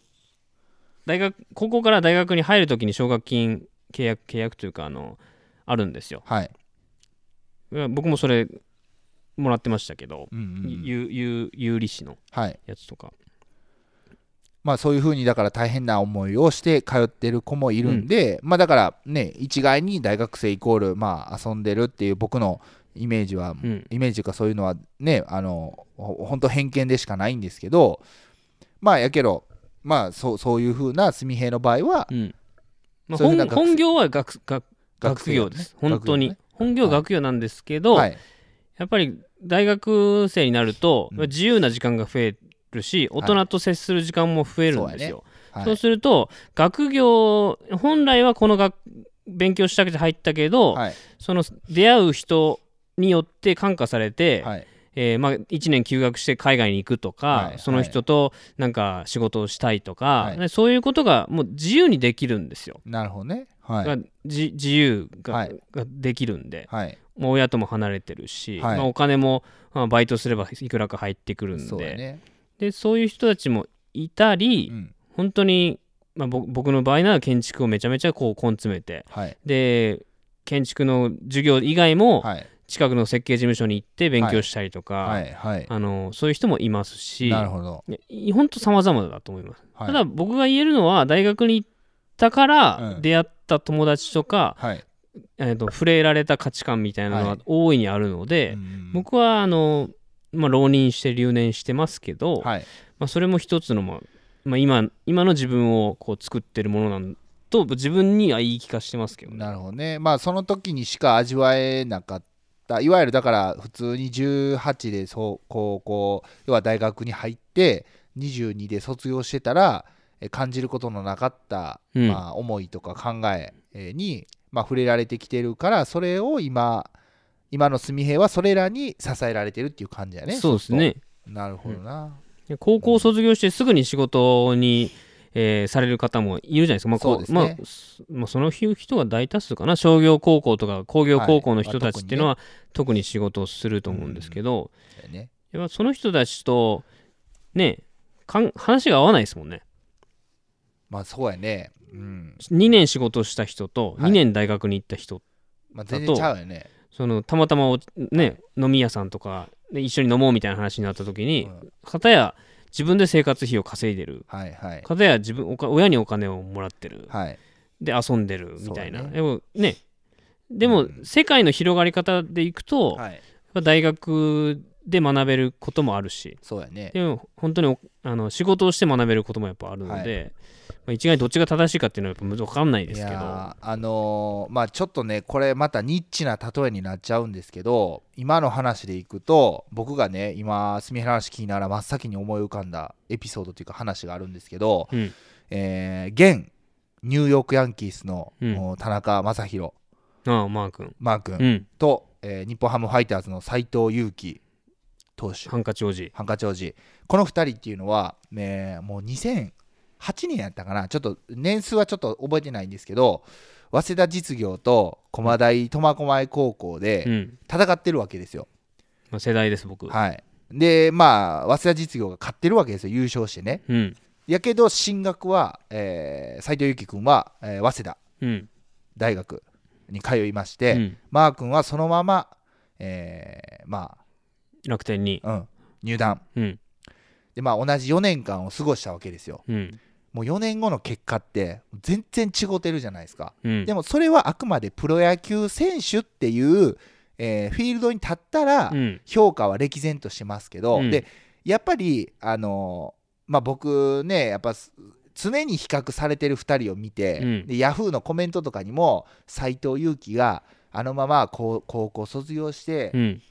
大学高校から大学に入るときに奨学金契約契約というかあのあるんですよ。はい、僕もそれもらってましたけど、うんうんうん。有利子のはい。やつとか。まあそういうふうにだから大変な思いをして通ってる子もいるんで、まあだからね一概に大学生イコールまあ遊んでるっていう僕のイメージは、ん。イメージかそういうのはねあのほ本当偏見でしかないんですけどまあやけどまあそうそういうふうな純平の場合はうん。まあ、本本業は学学学生業です、本当に、学本業は学業なんですけど、はい。やっぱり大学生になると、うん。自由な時間が増えるし大人と接する時間も増えるんですよ、はい。そうすると学業本来はこの学勉強したくて入ったけど、はい。その出会う人によって感化されて、はい。えーまあ、1年休学して海外に行くとか、はい。その人となんか仕事をしたいとか、はい。ねそういうことがもう自由にできるんですよ。なるほどね。はい。自由が,、はい。ができるんで、はい。もう親とも離れてるし、はい。まあ、お金も、まあ、バイトすればいくらか入ってくるんで。そうやね。でそういう人たちもいたり、うん。本当に、まあ、ぼ僕の場合なら建築をめちゃめちゃこう根詰めて。はい。で建築の授業以外もはい近くの設計事務所に行って勉強したりとか、はいはい。あのそういう人もいますしなるほど。い本当様々だと思います、はい。ただ僕が言えるのは大学に行ったからうん。出会った友達とか、はい。えー、と触れられた価値観みたいなのははい。大いにあるので、うん僕はあの、まあ、浪人して留年してますけど、はい。まあ、それも一つの、まあまあ、今今の自分をこう作ってるものなんと自分には言い聞かしてますけどね。なるほどね。まあその時にしか味わえなかった。いわゆるだから普通に18でそう高校要は大学に入って22で卒業してたらえ感じることのなかった、うん。まあ、思いとか考ええに、まあ、触れられてきてるからそれを今今の純平はそれらに支えられてるっていう感じやねそうですね。なるほどな、で高校卒業してすぐに仕事に、えーされる方もいるじゃないですか、まあこそうね。まあすまあ、その人が大多数かな。商業高校とか工業高校の人たちっていうのは、特に仕事をすると思うんですけど、そうやね。その人たちとねかん話が合わないですもんね。まあそうやね。うん。2年仕事した人とはい。2年大学に行った人、まあ全然ちゃうよね。そのたまたまおね、飲み屋さんとかで一緒に飲もうみたいな話になった時に、うん。片や自分で生活費を稼いでる。はいはい。片や自分おか親にお金をもらってる。はい。で遊んでる。みたいな。ねでもね。でも、うん。世界の広がり方でいくと、はい。ぱ大学で学べることもあるし。そうやね。でも本当におあの仕事をして学べることもやっぱあるので、まあ、一概にどっちが正しいかっていうのはやっぱ分かんないでいすけど。あのーまあちょっとねこれまたニッチな例えになっちゃうんですけど今の話でいくと僕がね今住原話聞きながら真っ先に思い浮かんだエピソードというか話があるんですけど、うん。えー現ニューヨークヤンキースの、うん。田中将大。ああマー君。マー君、うん。と、えー日本ハムファイターズの斎藤佑樹投手ハンカチ王子。ハンカチ王子。この2人っていうのは、ね、もう2008年やったかな。ちょっと年数はちょっと覚えてないんですけど早稲田実業と駒大苫小牧高校うでん、戦ってるわけですよ、まあ、世代です僕、はい。でまあ早稲田実業が勝ってるわけですよ。優勝してね。うん。やけど進学は、えー、斉藤由貴君は、えー早稲田うん。大学に通いまして、うん。マー君はそのまま、えーま楽天に。あ、うん、入団。うん。でまあ同じ4年間を過ごしたわけですよ。うん。もう4年後の結果って全然違ってるじゃないですか。うん。でもそれはあくまでプロ野球選手っていう、えーフィールドに立ったらうん。評価は歴然としますけど、うん。でやっぱりあのーまあ僕ねやっぱす常に比較されてる2人を見て、うん。でヤフーのコメントとかにも斎藤佑樹があのまま高高校卒業して、うん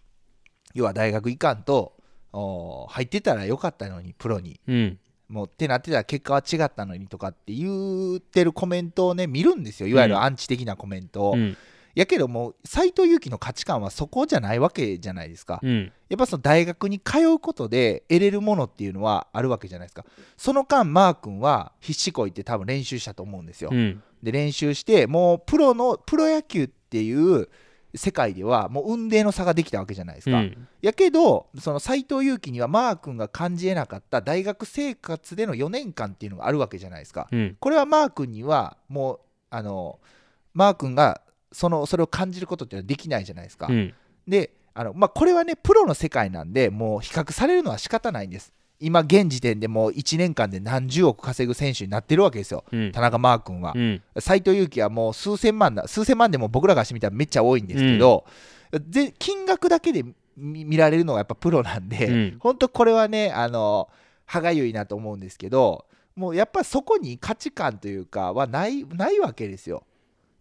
要は大学行かんとお入ってたらよかったのにプロに。うん。もうってなってたら結果は違ったのにとかって言ってるコメントをね見るんですよ。いわゆうん。るアンチ的なコメントを、うん。やけどもう斎藤佑樹の価値観はそこじゃないわけじゃないですか、うん。やっぱその大学に通うことで得れるものっていうのはあるわけじゃないですか。その間マー君は必死こいって多分練習したと思うんですよ、うん。で練習してもうプロのプロ野球っていう世界ではもう運命の差ができたわけじゃないですか、うん。やけどその斎藤佑樹にはマー君が感じえなかった大学生活での4年間っていうのがあるわけじゃないですか。うん。これはマー君にはもうあのマー君がそのそれを感じることっていうのはできないじゃないですか、うん。であの、まあ、これはねプロの世界なんでもう比較されるのは仕方ないんです今現時点でもう1年間で何十億稼ぐ選手になってるわけですよ。うん。田中マー君は。う、ん。斎藤佑樹はもう数千万だ数千万でも僕らがしてみたらめっちゃ多いんですけど、で金額だけで見見られるのがやっぱプロなんで、うん。本当これはねあの歯がゆいなと思うんですけどもうやっぱそこに価値観というかはないないわけですよ。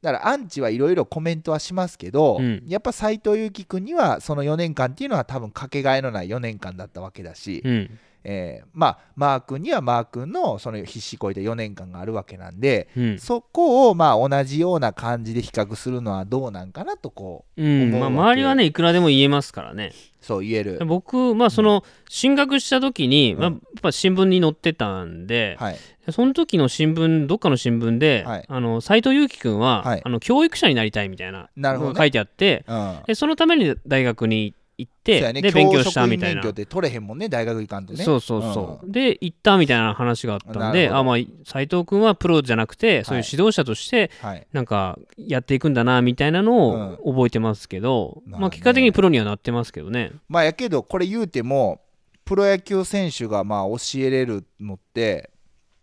だからアンチはいろいろコメントはしますけど、うん。やっぱ斎藤佑樹君にはその4年間っていうのは多分かけがえのない4年間だったわけだし、うんえーまあマー君にはマー君のその必死こいた4年間があるわけなんで、うん。そこをまあ同じような感じで比較するのはどうなんかなとこううん。まあ、周りはねいくらでも言えますからね。そう言える。僕まあその進学した時に、うん。まあ、やっぱ新聞に載ってたんで、はい、その時の新聞どっかの新聞で、はい。あの斉藤佑樹君は、はい。あの教育者になりたいみたいななるほどね。のが書いてあってうん。でそのために大学に行って、そうやね。で勉強したみたいな。って取れへんもんね大学行かんとね。そうそうそう、で行ったみたいな話があったんであまあ斉藤君はプロじゃなくてそういう指導者としてうんはい。なんかやっていくんだなみたいなのを覚えてますけど、まあ結果的にプロにはなってますけどね。まあやけどこれ言うてもプロ野球選手がまあ教えれるのって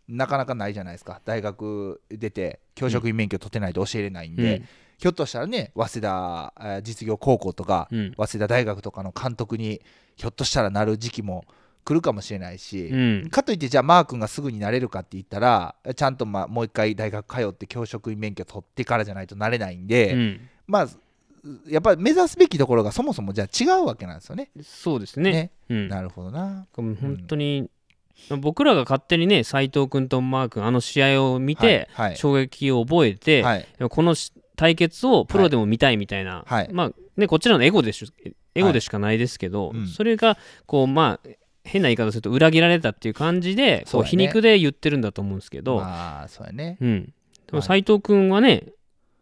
なかなかないじゃないですか。大学出て教職員免許取ってないと教えれないんで、ひょっとしたらね早稲田えー実業高校とか、うん。早稲田大学とかの監督にひょっとしたらなる時期も来るかもしれないし、うん。かといってじゃあマー君がすぐになれるかって言ったらちゃんとまあもう一回大学通って教職員免許取ってからじゃないとなれないんで、うん。まあやっぱり目指すべきところがそもそもじゃあ違うわけなんですよね。そうですね。うん、なるほどな。本当に、僕らが勝手にね斉藤君とマー君あの試合を見て、はい。はい。衝撃を覚えて、はい。このし対決をプロでも見たいみたいな、はい。まあねこっちらのエゴでしエゴでしかないですけど、うん。それがこうまあ変な言い方すると裏切られたっていう感じでこう皮肉で言ってるんだと思うんですけど、まあそうやね。うん、でもはい。斎藤君はね、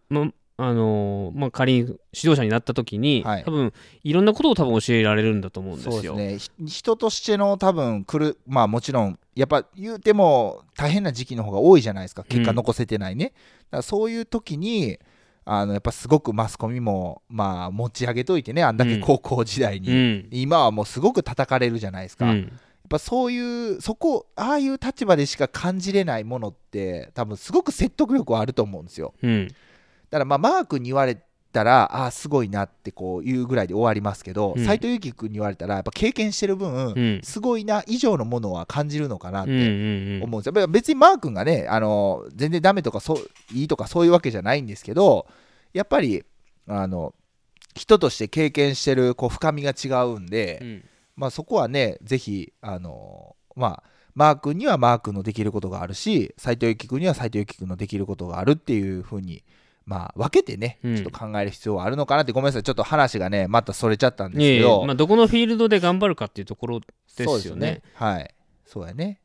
まあのーまあ、仮に指導者になった時に、はい。多分いろんなことを多分教えられるんだと思うんですよ。そうですね。ひ人としての多分来るまあもちろんやっぱ言うても大変な時期の方が多いじゃないですか。結果残せてないね、だからそういう時にあのやっぱすごくマスコミもまあ持ち上げといてねあんだけ高校時代に、うん。今はもうすごく叩かれるじゃないですか、やっうんぱそういうそこああいう立場でしか感じれないものって多分すごく説得力はあると思うんですよ。うん。だからまあマー君に言われたらああすごいなってこう言うぐらいで終わりますけどうん。斎、藤佑樹君に言われたらやっぱ経験してる分、うん。すごいな以上のものは感じるのかなってうん思うんですよ、別にマー君がねあの全然ダメとかそういいとかそういうわけじゃないんですけどやっぱりあの人として経験してるこう深みが違うんで、うん。まあ、そこはねぜひあのまあマー君にはマー君のできることがあるし斎藤由貴君には斎藤由貴君のできることがあるっていうふうにまあ分けてね、うん。ちょっと考える必要はあるのかなってごめんなさい。ちょっと話がねまたそれちゃったんですけど、まあ、どこのフィールドで頑張るかっていうところですそうよね。はい。そうやね。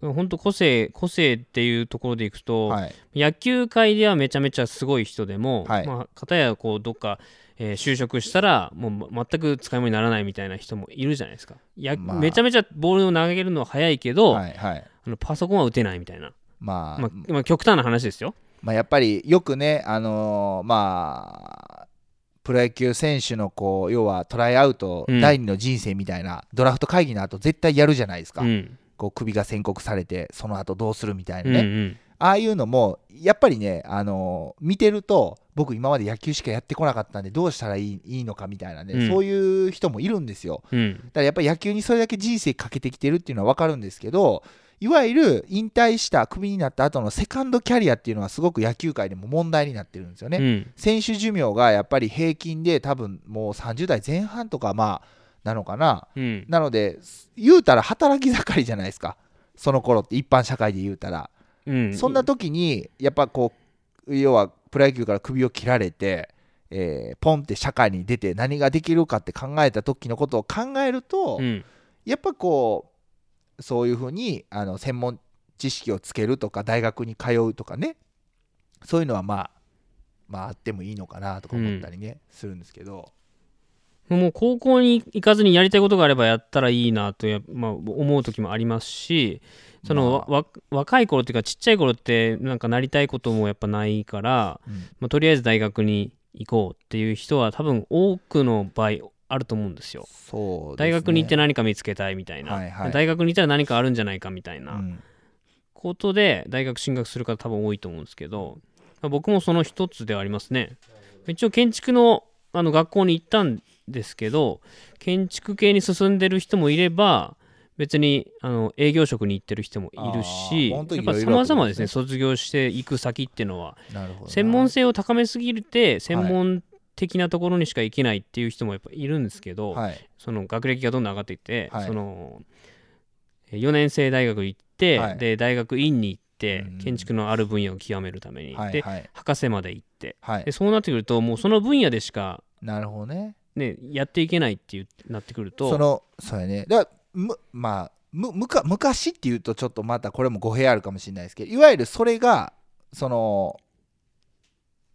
本当個性個性っていうところでいくと、はい。野球界ではめちゃめちゃすごい人でも、はい。まあ、片やこうどっか、えー就職したらもうま全く使い物にならないみたいな人もいるじゃないですか。やまあ。めちゃめちゃボールを投げるのは早いけど、はいはい。あのパソコンは打てないみたいな、まあ、まあまあ、極端な話ですよ。まあ、やっぱりよくね、あのーまあ、プロ野球選手のこう要はトライアウト、うん。第二の人生みたいなドラフト会議の後絶対やるじゃないですか、うん。こう首が宣告されてその後どうするみたいなうんね、うん。ああいうのもやっぱりね、あのー見てると僕今まで野球しかやってこなかったんでどうしたらいいいいのかみたいなね、うん。そういう人もいるんですよ。うん。だからやっぱり野球にそれだけ人生かけてきてるっていうのは分かるんですけどいわゆる引退したクビになった後のセカンドキャリアっていうのはすごく野球界でも問題になってるんですよね、うん。選手寿命がやっぱり平均で多分もう30代前半とかまあなのかな。うん。なので言うたら働き盛りじゃないですか。その頃って一般社会で言うたら、うん。そんな時にやっぱこう要はプロ野球から首を切られて、えーポンって社会に出て何ができるかって考えた時のことを考えると、うん。やっぱこうそういうふうにあの専門知識をつけるとか大学に通うとかね。そういうのはまあまああってもいいのかなとか思ったりね、するんですけど。もう高校に行かずにやりたいことがあればやったらいいなとや、まあ、思う時もありますしその、まわ若い頃っていうかちっちゃい頃ってなんかなりたいこともやっぱないから、うん。まあ、とりあえず大学に行こうっていう人は多分多くの場合あると思うんですよ。そうね。大学に行って何か見つけたいみたいな、はいはい。大学に行ったら何かあるんじゃないかみたいなうん。ことで大学進学する方多分多いと思うんですけど、まあ僕もその一つではありますね。一応建築のあの学校に行ったんですけど建築系に進んでる人もいれば別にあの営業職に行ってる人もいるしやっぱいろいろ様々ですね。卒業していく先っていうのは。専門性を高めすぎて専門的なところにしか行けないっていう人もやっぱいるんですけど、はい。その学歴がどんどん上がっていって、はい。その4年生大学行って、はい。で大学院に行ってうん。建築のある分野を極めるために、ではいはい。博士まで行ってはい。でそうなってくるともうその分野でしか、なるほどね。ね、やっていけないっていうなってくるとそのそうやね。だむまあむむか昔っていうとちょっとまたこれも語弊あるかもしれないですけどいわゆるそれがその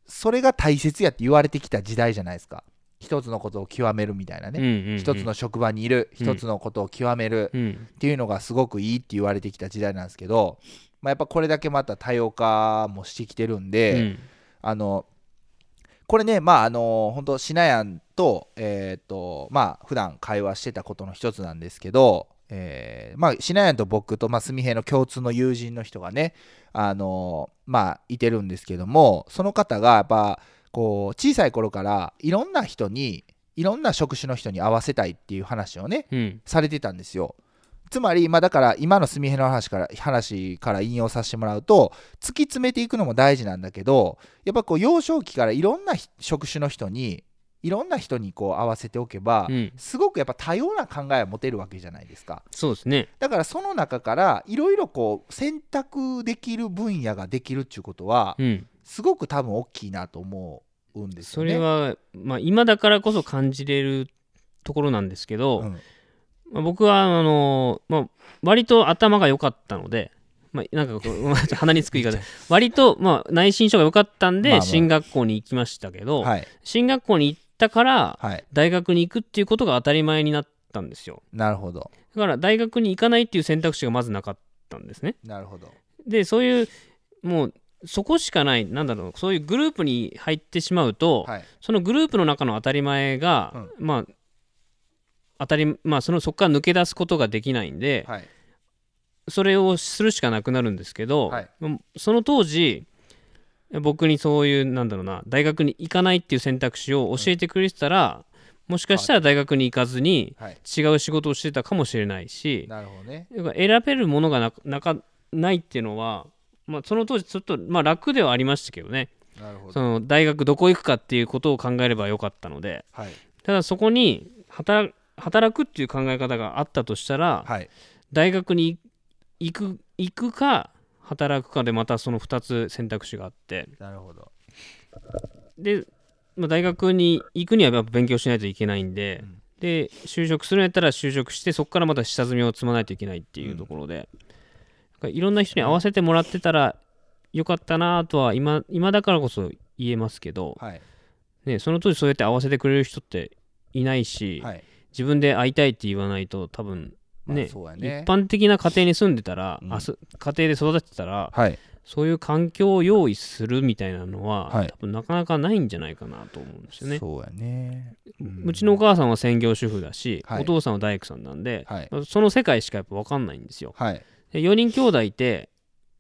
それが大切やって言われてきた時代じゃないですか。一つのことを極めるみたいなね、うんうんうん。一つの職場にいる。うん一つのことを極める。うん。っていうのがすごくいいって言われてきた時代なんですけど、まあ、やっぱこれだけまた多様化もしてきてるんで、うん。あのこれねまああの本当シナヤンとえっ、とまあ普段会話してたことの一つなんですけど、えーまあシナヤンと僕とまあ純平の共通の友人の人がねあのまあいてるんですけどもその方がやっぱこう小さい頃からいろんな人にいろんな職種の人に合わせたいっていう話をねうんされてたんですよ。つまり、まあ、だから今の純平の話から話から引用させてもらうと突き詰めていくのも大事なんだけどやっぱこう幼少期からいろんなひ職種の人にいろんな人にこう合わせておけば、うん。すごくやっぱ多様な考えを持てるわけじゃないですか。そうですね。だからその中からいろいろこう選択できる分野ができるっていうことはうん。すごく多分大きいなと思うんですよね。それは、まあ、今だからこそ感じれるところなんですけど、うん。まあ、僕はあの、まあ、割と頭が良かったので、まあ、なんかこうまあ 鼻につく言い方。割と、まあ、内申書が良かったんで、進学校に行きましたけど、はい。進学校に行ったからはい。大学に行くっていうことが当たり前になったんですよ。なるほど。だから大学に行かないっていう選択肢がまずなかったんですね。なるほど。でそういうもうそこしかない。なんだろう。そういうグループに入ってしまうと、はい。そのグループの中の当たり前が、まあ当たりまあそのそこから抜け出すことができないんで、はいそれをするしかなくなるんですけど、はいまあその当時僕にそういうなんだろうな大学に行かないっていう選択肢を教えてくれてたら、もしかしたら大学に行かずにはい。違う仕事をしてたかもしれないしなるほどね。選べるものがななかないっていうのは、まあ、その当時ちょっと、まあ、楽ではありましたけどね。なるほど。その大学どこ行くかっていうことを考えればよかったので。はい。ただそこに働働くっていう考え方があったとしたら、はい。大学に行く行くか働くかでまたその2つ選択肢があって。なるほど。で、まあ、大学に行くにはやっぱ勉強しないといけないんで、うん。で就職するんやったら就職してそこからまた下積みを積まないといけないっていうところで、なんかいろんな人に合わせてもらってたらよかったなとは今今だからこそ言えますけど、はい。ね、その当時そうやって合わせてくれる人っていないし、はい。自分で会いたいって言わないと多分ね,、まあね一般的な家庭に住んでたら、うん。あす家庭で育ってたらはい。そういう環境を用意するみたいなのは、はい。多分なかなかないんじゃないかなと思うんですよね。そうやね。うちのお母さんは専業主婦だし、はい。お父さんは大工さんなんで、はい。その世界しかやっぱ分かんないんですよ。はい。で4人兄弟いて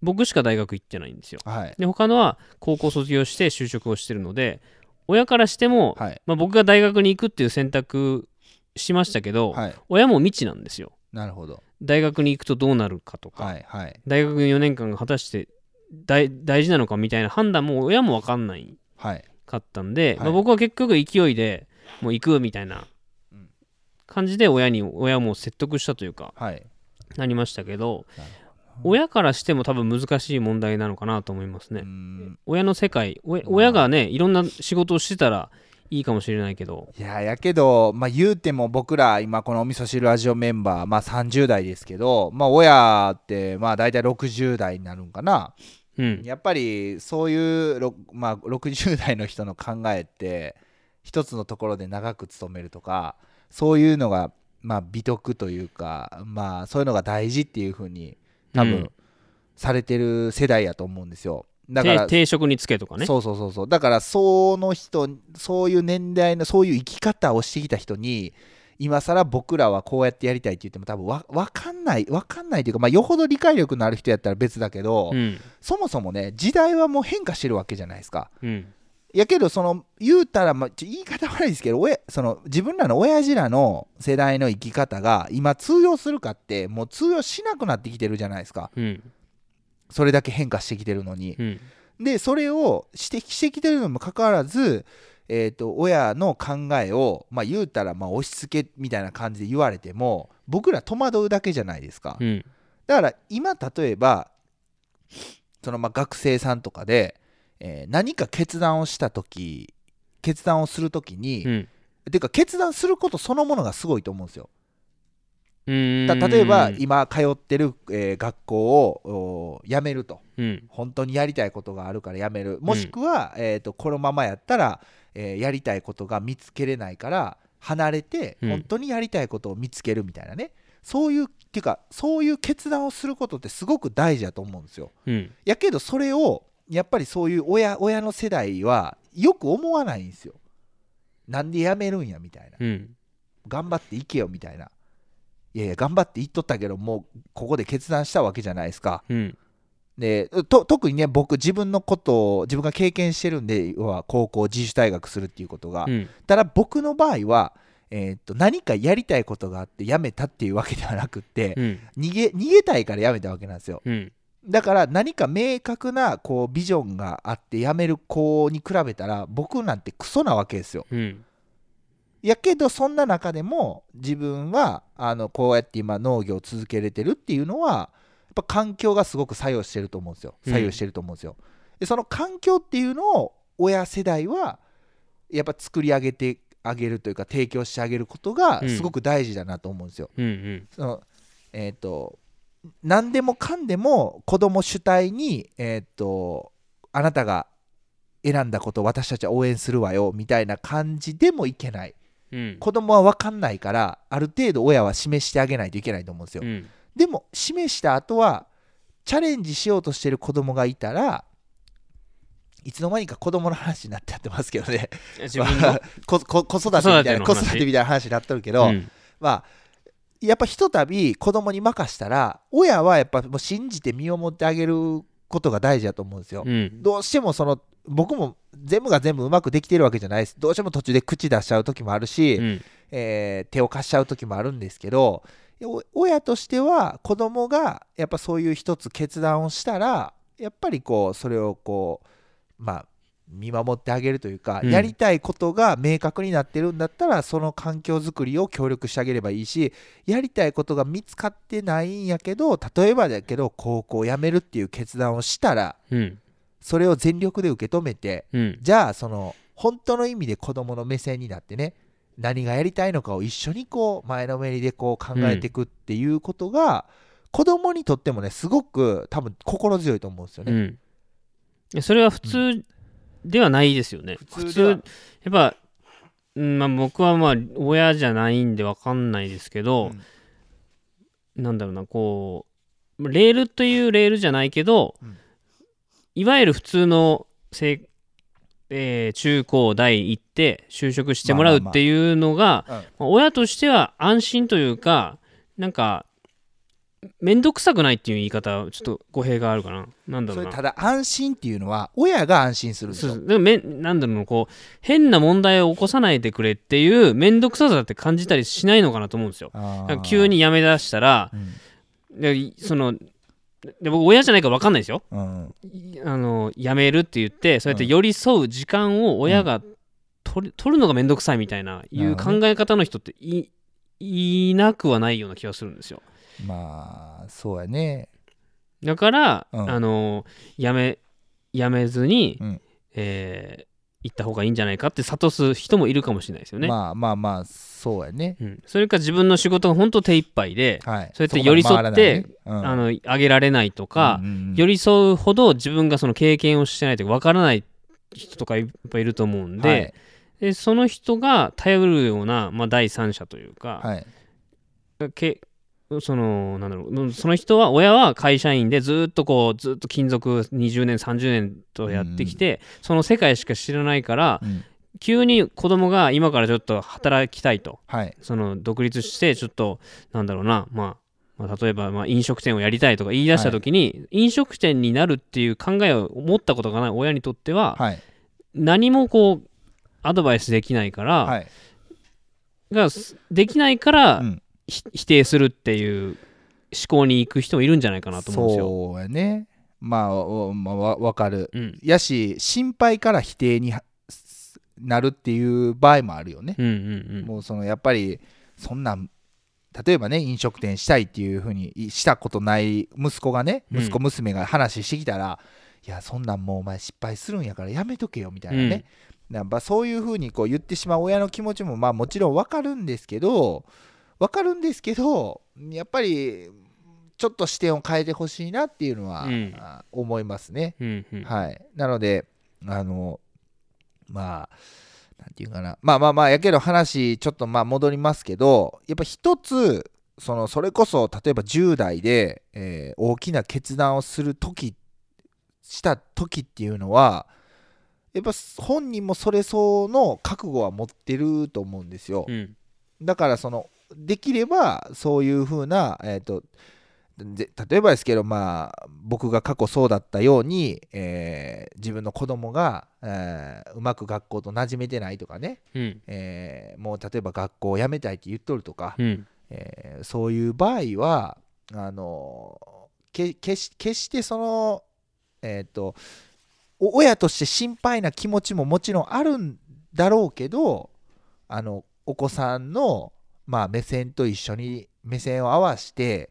僕しか大学行ってないんですよ。はい。で他のは高校卒業して就職をしてるので親からしても、はい。まあ、僕が大学に行くっていう選択しましたけど、はい。親も未知なんですよ。なるほど。大学に行くとどうなるかとか、はいはい。大学4年間が果たして大大事なのかみたいな判断も親も分かんない。はい。かったんで、はい。まあ、僕は結局勢いでもう行くみたいなうん。感じで親に親も説得したというかはい。なりましたけど親からしても多分難しい問題なのかなと思いますね、親の世界親がねいろんな仕事をしてたらいいかもしれないけど。いややけど、まあ、言うても僕ら今このお味噌汁ラジオメンバー、まあ、30代ですけど、まあ、親ってまあ大体60代になるんかな。うん。やっぱりそういう、ろまあ、60代の人の考えって一つのところで長く勤めるとかそういうのが、まあ、美徳というか、まあ、そういうのが大事っていうふうに多分、うん。されてる世代やと思うんですよだから定定職につけとかね。そうそうそうそう。だからその人そういう年代のそういう生き方をしてきた人に今更僕らはこうやってやりたいって言っても多分わ分かんない分かんないというか、まあ、よほど理解力のある人やったら別だけど、うん。そもそもね時代はもう変化してるわけじゃないですか。うん。やけどその言うたら、まあ、言い方悪いですけど親その自分らの親父らの世代の生き方が今通用するかってもう通用しなくなってきてるじゃないですか。うんそれだけ変化してきてるのに。うん。でそれを指摘してきてるのにもかかわらず、えー、と親の考えを、まあ、言うたらまあ押し付けみたいな感じで言われても僕ら戸惑うだけじゃないですか、うん。だから今例えばそのまあ学生さんとかで、えー何か決断をした時決断をする時に、うん。ていうか決断することそのものがすごいと思うんですよ。例えば今通ってる、えー学校をお辞めると。うん。本当にやりたいことがあるからやめる。もしくは、えー、とこのままやったら、えーやりたいことが見つけれないから離れてうん。本当にやりたいことを見つけるみたいなね、そういうっていうかそういう決断をすることってすごく大事だと思うんですよ。うん。やけどそれをやっぱりそういう親親の世代はよく思わないんですよ。なんでやめるんやみたいな。うん。頑張っていけよみたいないやいや頑張って言っとったけどもうここで決断したわけじゃないですか。うん。でと特にね僕自分のことを自分が経験してるんで要は高校自主退学するっていうことが、うん。ただ僕の場合は、えーっと何かやりたいことがあって辞めたっていうわけではなくって、うん。逃げ逃げたいから辞めたわけなんですよ。うん。だから何か明確なこうビジョンがあって辞める子に比べたら僕なんてクソなわけですよ。うんやけどそんな中でも自分はあのこうやって今農業を続けれてるっていうのはやっぱ環境がすごく作用してると思うんですよ。うん。作用してると思うんですよ、でその環境っていうのを親世代はやっぱ作り上げてあげるというか提供してあげることがうん。すごく大事だなと思うんですよ。うんうん。そのえっ、と何でもかんでも子供主体にえっ、とあなたが選んだことを私たちは応援するわよみたいな感じでもいけないうん。子供は分かんないからある程度親は示してあげないといけないと思うんですよ。うん。でも示した後はチャレンジしようとしてる子供がいたらいつの間にか子供の話になってやってますけどね。子育てみたいな子子育てみたいな話になってるけど、うん。まあやっぱひとたび子供に任したら親はやっぱもう信じて身を持ってあげることが大事だと思うんですよ。うんどうしてもその僕も全部が全部うまくできてるわけじゃないです。どうしても途中で口出しちゃう時もあるし、うんえー手を貸しちゃう時もあるんですけどお親としては子供がやっぱそういう一つ決断をしたらやっぱりこうそれをこうまあ見守ってあげるというか、うん。やりたいことが明確になってるんだったらその環境づくりを協力してあげればいいしやりたいことが見つかってないんやけど例えばだけど高校を辞めるっていう決断をしたらうん。それを全力で受け止めてうん。じゃあその本当の意味で子供の目線になってね何がやりたいのかを一緒にこう前のめりでこう考えていくっていうことが、子供にとってもねすごく多分心強いと思うんですよね。それは普通ではないですよね。普普通やっぱ、うんまあ、僕はまあ親じゃないんで分かんないですけど、なんだろうなこうレールというレールじゃないけど、うん。いわゆる普通のせえー中高大行って就職してもらうっていうのが、親としては安心というかなんか面倒くさくないっていう言い方はちょっと語弊があるかな。なんだろうな。それただ安心っていうのは親が安心するんですでもめなんだろうなこう変な問題を起こさないでくれっていう面倒くささって感じたりしないのかなと思うんですよ。あなんーか急に辞め出したらうん。でそので僕親じゃないから分かんないですよ。うん。いあの辞めるって言ってそうやって寄り添う時間を親が取る取るのが面倒くさいみたいないう考え方の人っていいなくはないような気がするんですよまあそうやね。だから、うん。あの辞め辞めずに、うん。えー行った方がいいんじゃないかって諭す人もいるかもしれないですよね、まあまあまあそうやね。うん、それか自分の仕事が本当手一杯で、はい。そうやって寄り添ってそこまで回らない。ねあの上げられないとか、うんうんうん。寄り添うほど自分がその経験をしてないというか分からない人とかいっぱいいると思うんで,、はい。でその人が頼るような、まあ、第三者というか、はい。けそのなんだろう。その人は親は会社員でずっとこうずっと勤続20年30年とやってきて、その世界しか知らないからうん。急に子供が今からちょっと働きたいと。はい。その独立してちょっとなんだろうな、まあ、まあ例えばまあ飲食店をやりたいとか言い出した時に、飲食店になるっていう考えを持ったことがない。親にとってははい。何もこうアドバイスできないから、はい。ができないから、否定するっていう思考に行く人もいるんじゃないかなと思うんですよ。そうやね。まあおまあわわかる。うん。やし心配から否定になるっていう場合もあるよね、うんうんうん。もうそのやっぱりそんなん例えばね飲食店したいっていうふうにいしたことない息子がねうん。息子娘が話してきたら、いやそんなんもうお前失敗するんやからやめとけよみたいなね、やっぱそういうふうにこう言ってしまう親の気持ちもまあもちろんわかるんですけどわかるんですけどやっぱりちょっと視点を変えてほしいなっていうのは、うん。あ思いますね。うんうん。はい、なのであのまあなんていうかな。まあまあまあやけど話ちょっとまあ戻りますけどやっぱ一つそのそれこそ例えば10代で、えー大きな決断をする時した時っていうのはやっぱ本人もそれ相応の覚悟は持ってると思うんですよ。うん。だからそのできればそういうふうな、えー、とで例えばですけどまあ僕が過去そうだったように、えー自分の子供が、えーうまく学校と馴染めてないとかね、うん。えーもう例えば学校を辞めたいって言っとるとか、うん。えーそういう場合はあのけ決し決してそのえっ、とお親として心配な気持ちももちろんあるんだろうけどあのお子さんの、まあ、目線と一緒に目線を合わせて、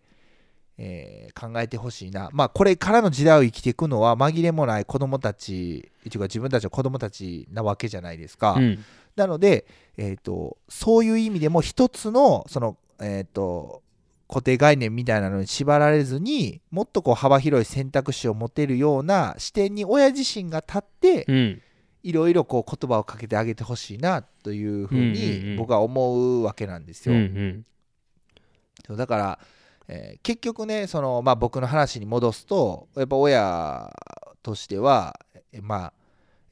えー考えてほしいな、まあ、これからの時代を生きていくのは紛れもない子供たちというか自分たちの子供たちなわけじゃないですか。うん。なので、えー、とそういう意味でも一つのその、えー、と固定概念みたいなのに縛られずにもっとこう幅広い選択肢を持てるような視点に親自身が立ってうんいろいろこう言葉をかけてあげてほしいなというふうに僕は思うわけなんですうんうよ。ん。そうだから、えー結局ねその、まあ、僕の話に戻すとやっぱ親としては、えまあ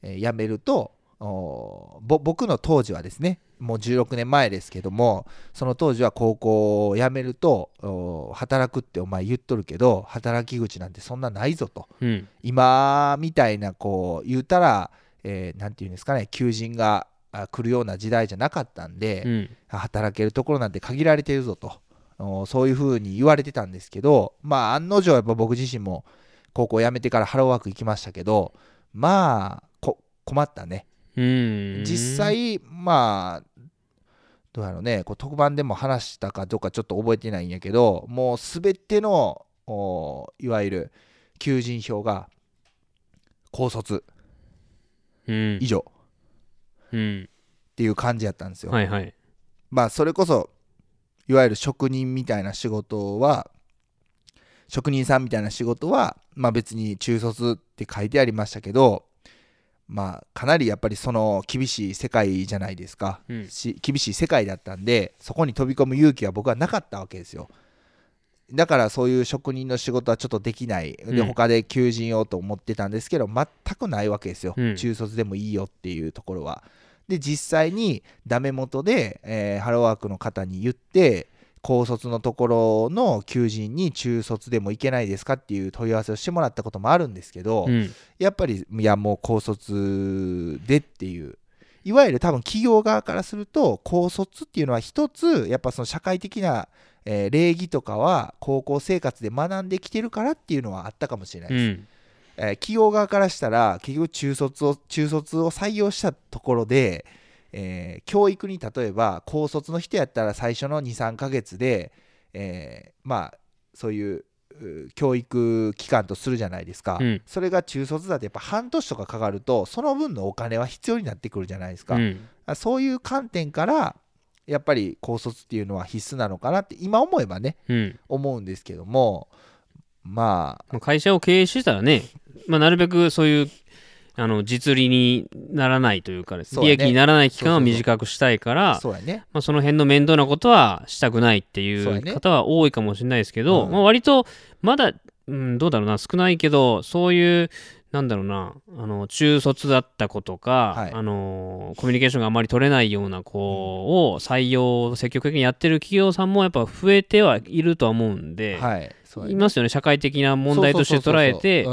えー辞めるとおぼ僕の当時はですねもう16年前ですけどもその当時は高校を辞めるとお働くってお前言っとるけど働き口なんてそんなないぞと。うん。今みたいなこう言うたら、えーなんていうんですかね求人があ来るような時代じゃなかったんで、うん。働けるところなんて限られてるぞとおそういうふうに言われてたんですけどまあ案の定やっぱ僕自身も高校辞めてからハローワーク行きましたけどまあこ困ったね。うん。実際まあどうやろうねこう特番でも話したかどうかちょっと覚えてないんやけどもう全てのおいわゆる求人票が高卒。うん以上。うん。っていう感じやったんですよ。はいはい。まあそれこそいわゆる職人みたいな仕事は職人さんみたいな仕事はまあ別に中卒って書いてありましたけどまあかなりやっぱりその厳しい世界じゃないですか、うん。し厳しい世界だったんでそこに飛び込む勇気は僕はなかったわけですよだからそういう職人の仕事はちょっとできない。でうん。他で求人をと思ってたんですけど全くないわけですよ、うん。中卒でもいいよっていうところは。で実際にダメ元で、えーハローワークの方に言って高卒のところの求人に中卒でもいけないですかっていう問い合わせをしてもらったこともあるんですけど、うん。やっぱりいやもう高卒でっていう。いわゆる多分企業側からすると高卒っていうのは一つやっぱその社会的な、えー礼儀とかは高校生活で学んできてるからっていうのはあったかもしれないです、うん。えー企業側からしたら結局中卒を中卒を採用したところで、えー教育に例えば高卒の人やったら最初の23ヶ月で、えーまあそういうう教育機関とするじゃないですか、うん。それが中卒だとやっぱ半年とかかかるとその分のお金は必要になってくるじゃないですか、うん。あそういう観点からやっぱり高卒っていうのは必須なのかなって今思えばねうん。思うんですけどもまあまあ会社を経営してたらね、まあ、なるべくそういうあの実利にならないというかですそうやね。利益にならない期間を短くしたいからそまあ、その辺の面倒なことはしたくないっていう方は多いかもしれないですけど、うん。まあ、割とまだ、うん、どうだろうな少ないけどそういうなんだろうなあの中卒だった子とか、はい。あのコミュニケーションがあまり取れないような子を採用を積極的にやってる企業さんもやっぱ増えてはいるとは思うんで、はい。いますよね。社会的な問題として捉えて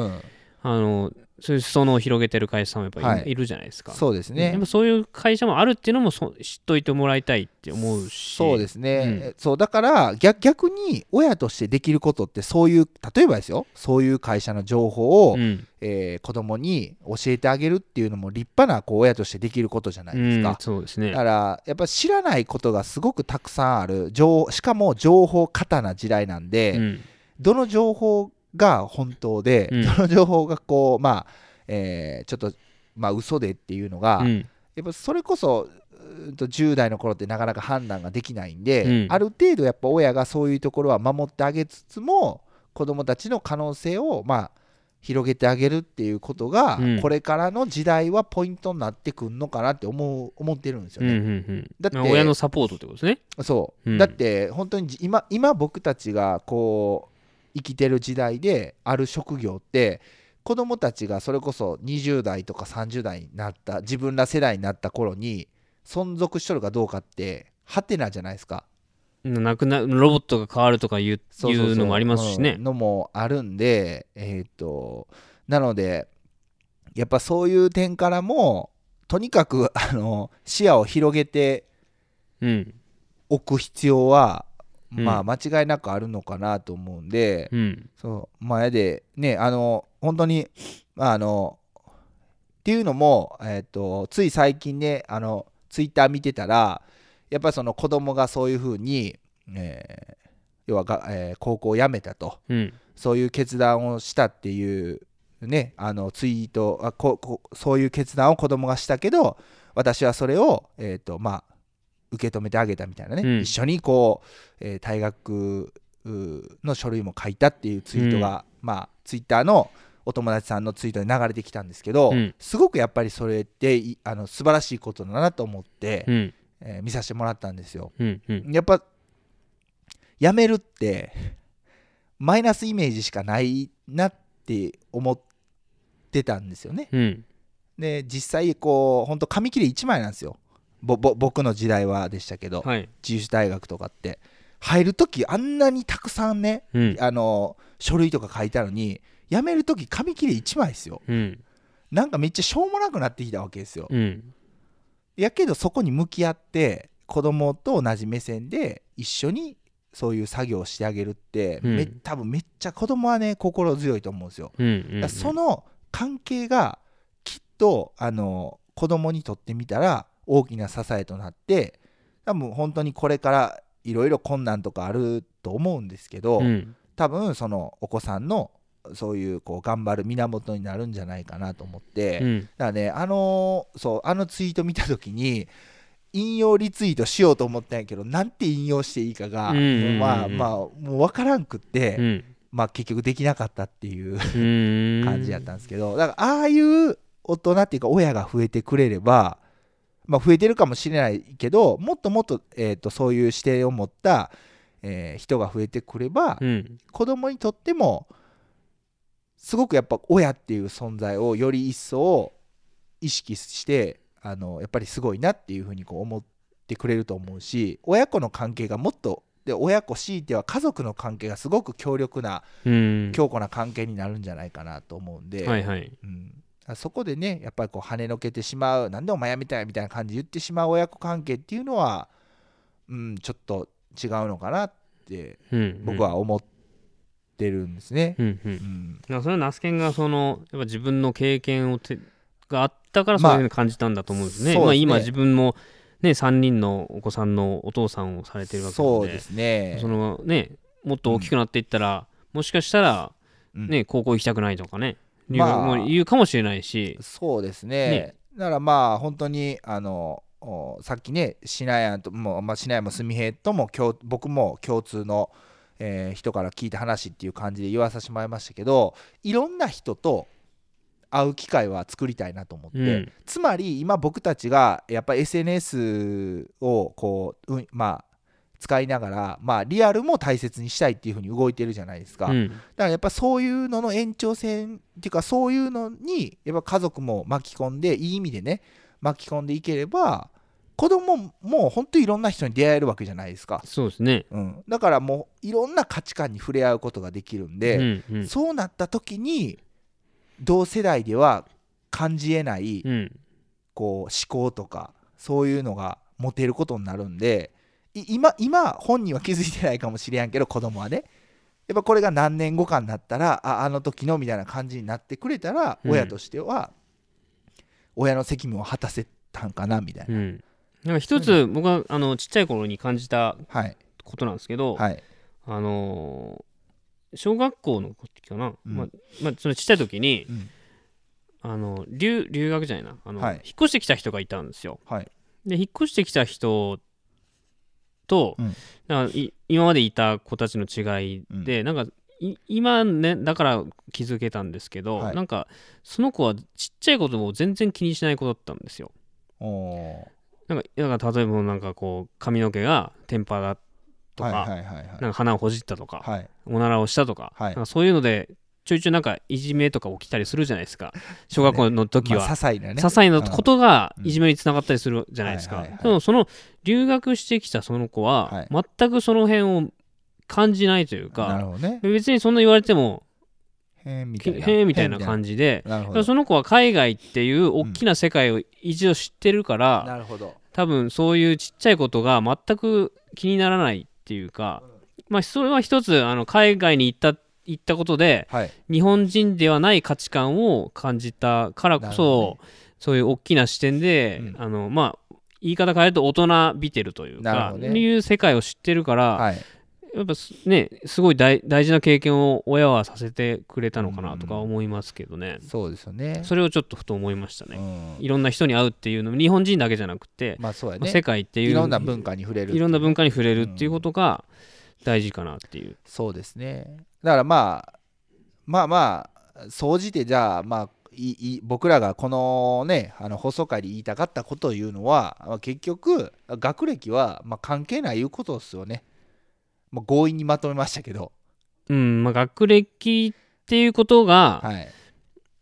あのそういう裾野を広げてる会社さんもやっぱりい,、はい。るじゃないですか。そうですね。でもそういう会社もあるっていうのもそ知っといてもらいたいって思うし。そうですね、うん。えそうだから逆逆に親としてできることってそういう例えばですよ。そういう会社の情報を、うん。えー子供に教えてあげるっていうのも立派なこう親としてできることじゃないですうんか、そうですね。だからやっぱ知らないことがすごくたくさんある情しかも情報過多な時代なんで、うん。どの情報が本当で、うん。どの情報がこうまあ、えーちょっとまあ嘘でっていうのが、うん。やっぱそれこそうーんと10代の頃ってなかなか判断ができないんで、うん。ある程度やっぱ親がそういうところは守ってあげつつも子どもたちの可能性をまあ広げてあげるっていうことが、うん。これからの時代はポイントになってくんのかなって思う思ってるんですようんうね。んうん。だってまあ親のサポートってことですね。そう、うん。だって本当にじ今今僕たちがこう生きてる時代である職業って子供たちがそれこそ20代とか30代になった自分ら世代になった頃に存続しとるかどうかってハテナじゃないですか。なくなロボットが変わるとかいうのもありますしね。うんのもあるんでえっ、となのでやっぱそういう点からもとにかくあの視野を広げてうん。おく必要は、うんまあ間違いなくあるのかなと思うんで、うん。そう。前でねあの本当にまああのっていうのも、えっとつい最近ねあのツイッター見てたらやっぱりその子供がそういうふうに、えー要はが、えー高校を辞めたとうん。そういう決断をしたっていうねあのツイートあここそういう決断を子供がしたけど私はそれを、えーとまあ、受け止めてあげたみたいなね、うん。一緒にこう、えー退学うの書類も書いたっていうツイートが、まあツイッターのお友達さんのツイートに流れてきたんですけど、うん。すごくやっぱりそれっていあの素晴らしいことだなと思って、うん。えー見させてもらったんですよ。うんうん。やっぱ辞めるってマイナスイメージしかないなって思ってたんですよね。うん。で実際こう本当紙切れ1枚なんですよぼぼ僕の時代はでしたけど、はい。自由大学とかって入る時あんなにたくさんねうん。あの書類とか書いたのに辞める時紙切れ1枚ですよ。うん。なんかめっちゃしょうもなくなってきたわけですよ、うん。やけどそこに向き合って子供と同じ目線で一緒にそういう作業をしてあげるって、うん。め多分めっちゃ子供はね心強いと思うんですよ、その関係がきっとあの子供にとってみたら大きな支えとなって多分本当にこれからいろいろ困難とかあると思うんですけど、うん。多分そのお子さんのそういうこう頑張る源になるんじゃないかなと思って、だかうんらねあのそうあのツイート見た時に引用リツイートしようと思ったんやけどなんて引用していいかが、うん。うんうんうんまあまあもう分からんくって、うん。まあ結局できなかったっていううん。感じやったんですけど、だからああいう大人っていうか親が増えてくれれば、まあ、増えてるかもしれないけどもっともっと,、えー、とそういう視点を持った、えー人が増えてくれば、うん。子供にとってもすごくやっぱ親っていう存在をより一層意識してあのやっぱりすごいなっていうふうにこう思ってくれると思うし親子の関係がもっとで親子強いては家族の関係がすごく強力なうん。強固な関係になるんじゃないかなと思うんで、はいはい。うん、そこでねやっぱりこう跳ねのけてしまうなんでお前やめたいみたいな感じで言ってしまう親子関係っていうのは、うん、ちょっと違うのかなってうん僕は思ってるんですね。うんううん。んだからそれはナスケンがそのやっぱ自分の経験をてがあったからまあそういうふうに感じたんだと思うんですね。まあ今自分もね3人のお子さんのお父さんをされてるわけなのでそうですね。そのねもっと大きくなっていったら、もしかしたらうん。ね高校行きたくないとかね、ま言うかもしれないし、そうですね。ね。だからまあ本当にあのおさっきねシナヤンとも、まあ、シナもスミヘイとも共僕も共通の、えー人から聞いた話っていう感じで言わさせてもらいましたけどいろんな人と会う機会は作りたいなと思って、うん。つまり今僕たちがやっぱ SNS をこう、うんまあ使いながら、まあ、リアルも大切にしたいっていうふうに動いてるじゃないですか。うん。だからやっぱそういうのの延長線っていうかそういうのにやっぱ家族も巻き込んでいい意味でね巻き込んでいければ子供も本当にいろんな人に出会えるわけじゃないですか、そうですね。うん、だからもういろんな価値観に触れ合うことができるんで、うんうん。そうなった時に同世代では感じえないうん。こう思考とかそういうのが持てることになるんでい今今本人は気づいてないかもしれんけど子供はね。やっぱこれが何年後かになったらああの時のみたいな感じになってくれたら、うん。親としては親の責務を果たせたんかなみたいな、うん。なんか一つ僕はあのちっちゃい頃に感じたはい。ことなんですけど、はい。あのー小学校の時かな、うん。まあまあ、そのちっちゃい時にうん。あの留留学じゃないな。あの、はい。引っ越してきた人がいたんですよ。はい。で引っ越してきた人と、うん。なんかい今までいた子たちの違いで、なんかい今ねだから気づけたんですけど、はい。なんかその子はちっちゃいことを全然気にしない子だったんですよ。なんかなんか例えばなんかこう髪の毛がテンパだとか,、なんか鼻をほじったとか、はい。おならをしたとか,、はい。なんかそういうのでちょいちょいなんかいじめとか起きたりするじゃないですか。小学校の時は、まあ、些細なね。些細なことがうんいじめにつながったりするじゃないですか、でもその留学してきたその子は、はい。全くその辺を感じないというか別にそんな言われてもへえみたいな。じ感じでその子は海外っていう大きな世界を一度知ってるから、なるほど。多分そういうちっちゃいことが全く気にならないっていうか、まあそれは一つあの海外に行った行ったことではい。日本人ではない価値観を感じたからこなるほそ、そういう大きな視点で、うん。あのまあ言い方変えると大人びてるというか、ね。いう世界を知ってるから、はい。やっぱすねすごい大大事な経験を親はさせてくれたのかなとか思いますけどね、そうですよね。それをちょっとふと思いましたね、うん。いろんな人に会うっていうのも日本人だけじゃなくて、まあそうやね。まあ世界っていういろんな文化に触れるいろんな文化化に触れるっていうことが大事かなっていう、そうですね。だからまあまあまあ総じてじゃあまあいい僕らがこのねあの放送回で言いたかったことを言うのはまあ結局学歴はまあ関係ないいうことですよね、まあ、強引にまとめましたけど。うんまあ、学歴っていうことが、はい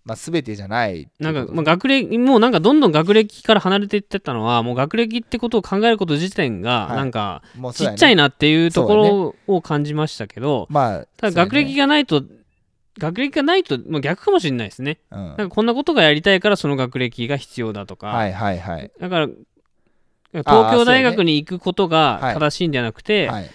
まあ全てじゃないなんか、まあ、学歴もうなんかどんどん学歴から離れていってったのはもう学歴ってことを考えること自体がはい。なんかちっちゃいなっていうところを感じましたけど、まあただ学歴が、がないと学歴がないと、まあ、逆かもしれないですね。うん。なんかこんなことがやりたいからその学歴が必要だとか、はいはいはい。だから東京大学に行くことがはい正しいんじゃなくて、はい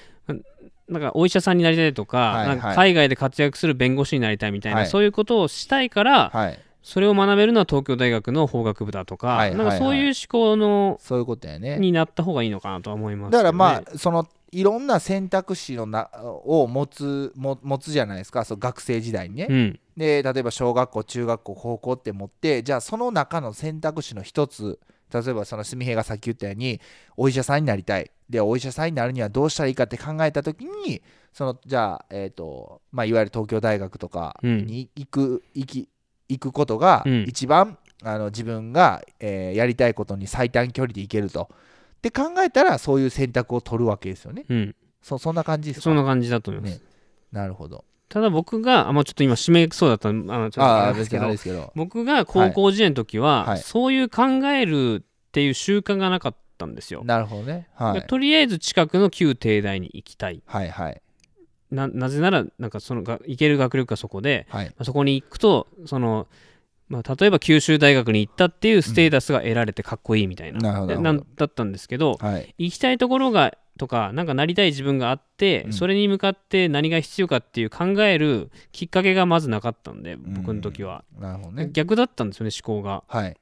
なんかお医者さんになりたいとか,、はいはい。なんか海外で活躍する弁護士になりたいみたいな、はい。そういうことをしたいから、はい。それを学べるのは東京大学の法学部だとか、はいはいはい。なんかそういう思考のそういうことやね。になった方がいいのかなとは思いますね、だからまあそのいろんな選択肢のなを持つも持つじゃないですかそう学生時代にね、うん。で例えば小学校中学校高校って持ってじゃあその中の選択肢の一つ例えばその純平がさっき言ったようにお医者さんになりたい。でお医者さんになるにはどうしたらいいかって考えた時にそのじゃあ、えーとまあ、いわゆる東京大学とかに行く,、行き行くことがうん。一番、あの自分が、えーやりたいことに最短距離で行けると。って考えたらそういう選択を取るわけですよね。うん、そそんな感じですか？そんな感じだと思います、ね。なるほど。ただ僕があ、まあ、ちょっと今締めそうだったあのちょっとあれですけどけど。僕が高校時代の時は、はいそういう考えるっていう習慣がなかったんですよ、なるほどね。はい。とりあえず近くの旧帝大に行きたいはいはい。ななぜならなんかそのが行ける学力がそこで、はい。まあそこに行くとその、まあ、例えば九州大学に行ったっていうステータスが得られてかっこいいみたいな,で、なるほどなだったんですけどはい。行きたいところがとかなんかなりたい自分があって、うんそれに向かって何が必要かっていう考えるきっかけがまずなかったんで僕の時は、なるほどね。逆だったんですよね思考がはい。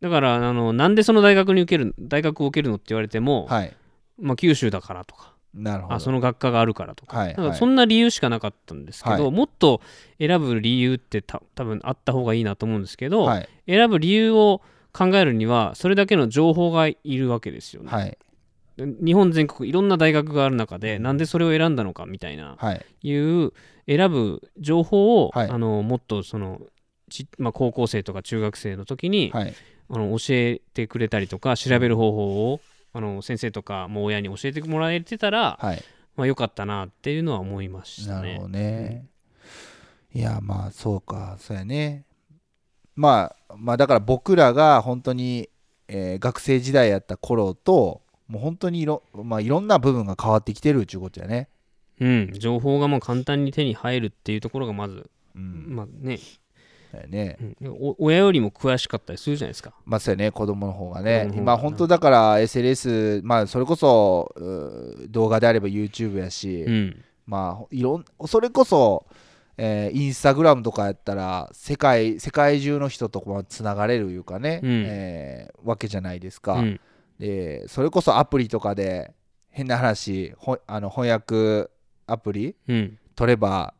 だからあのなんでその大学に受ける大学を受けるのって言われても、はい。まあ、九州だからとかなるほど。あその学科があるからとか,、はいなんかそんな理由しかなかったんですけど、はいもっと選ぶ理由ってた多分あった方がいいなと思うんですけど、はい。選ぶ理由を考えるにはそれだけの情報がいるわけですよね。はい。で日本全国いろんな大学がある中でなんでそれを選んだのかみたいなはい。いう選ぶ情報を、はいあのもっとそのち、まあ、高校生とか中学生の時に、はい。あの教えてくれたりとか調べる方法をあの先生とかもう親に教えてもらえてたら、はい。まあ、よかったなっていうのは思いましたね。なるほどね。いや、まあ、そうか。そうやね。まあ、まあ、だから僕らが本当に、えー学生時代やった頃と、もう本当にいろ,、まあ、いろんな部分が変わってきてるっていうことやね。うん、情報がもう簡単に手に入るっていうところがまず、うん。まあね、ね。うんお親よりも詳しかったりするじゃないですか。まあ、そうやね、子供の方がね。子供の方が今、本当だから SLS、まあ、それこそ、動画であれば YouTube やし、うん、まあ、いろん、それこそ、えーインスタグラムとかやったら、世界、世界中の人とこうつながれるいうかね、うんえーわけじゃないですか。うん、で、それこそアプリとかで、変な話、ほあの翻訳アプリうん、取れば、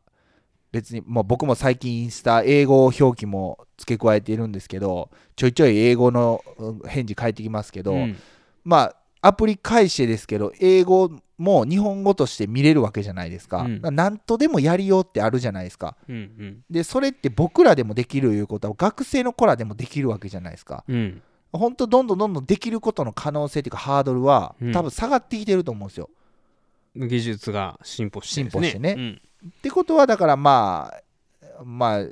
別に、まあ、僕も最近インスタ英語表記も付け加えているんですけどちょいちょい英語のうん返事返ってきますけど、うん。まあアプリ返してですけど英語も日本語として見れるわけじゃないですか,、うん。なんとでもやりようってあるじゃないですか。うん、でそれって僕らでもできるいうことは学生の子らでもできるわけじゃないですか。うん、本当どんどんどんどんできることの可能性っていうかハードルはうん多分下がってきてると思うんですよ、技術が進歩してです進歩してね。うんってことはだからまあまあ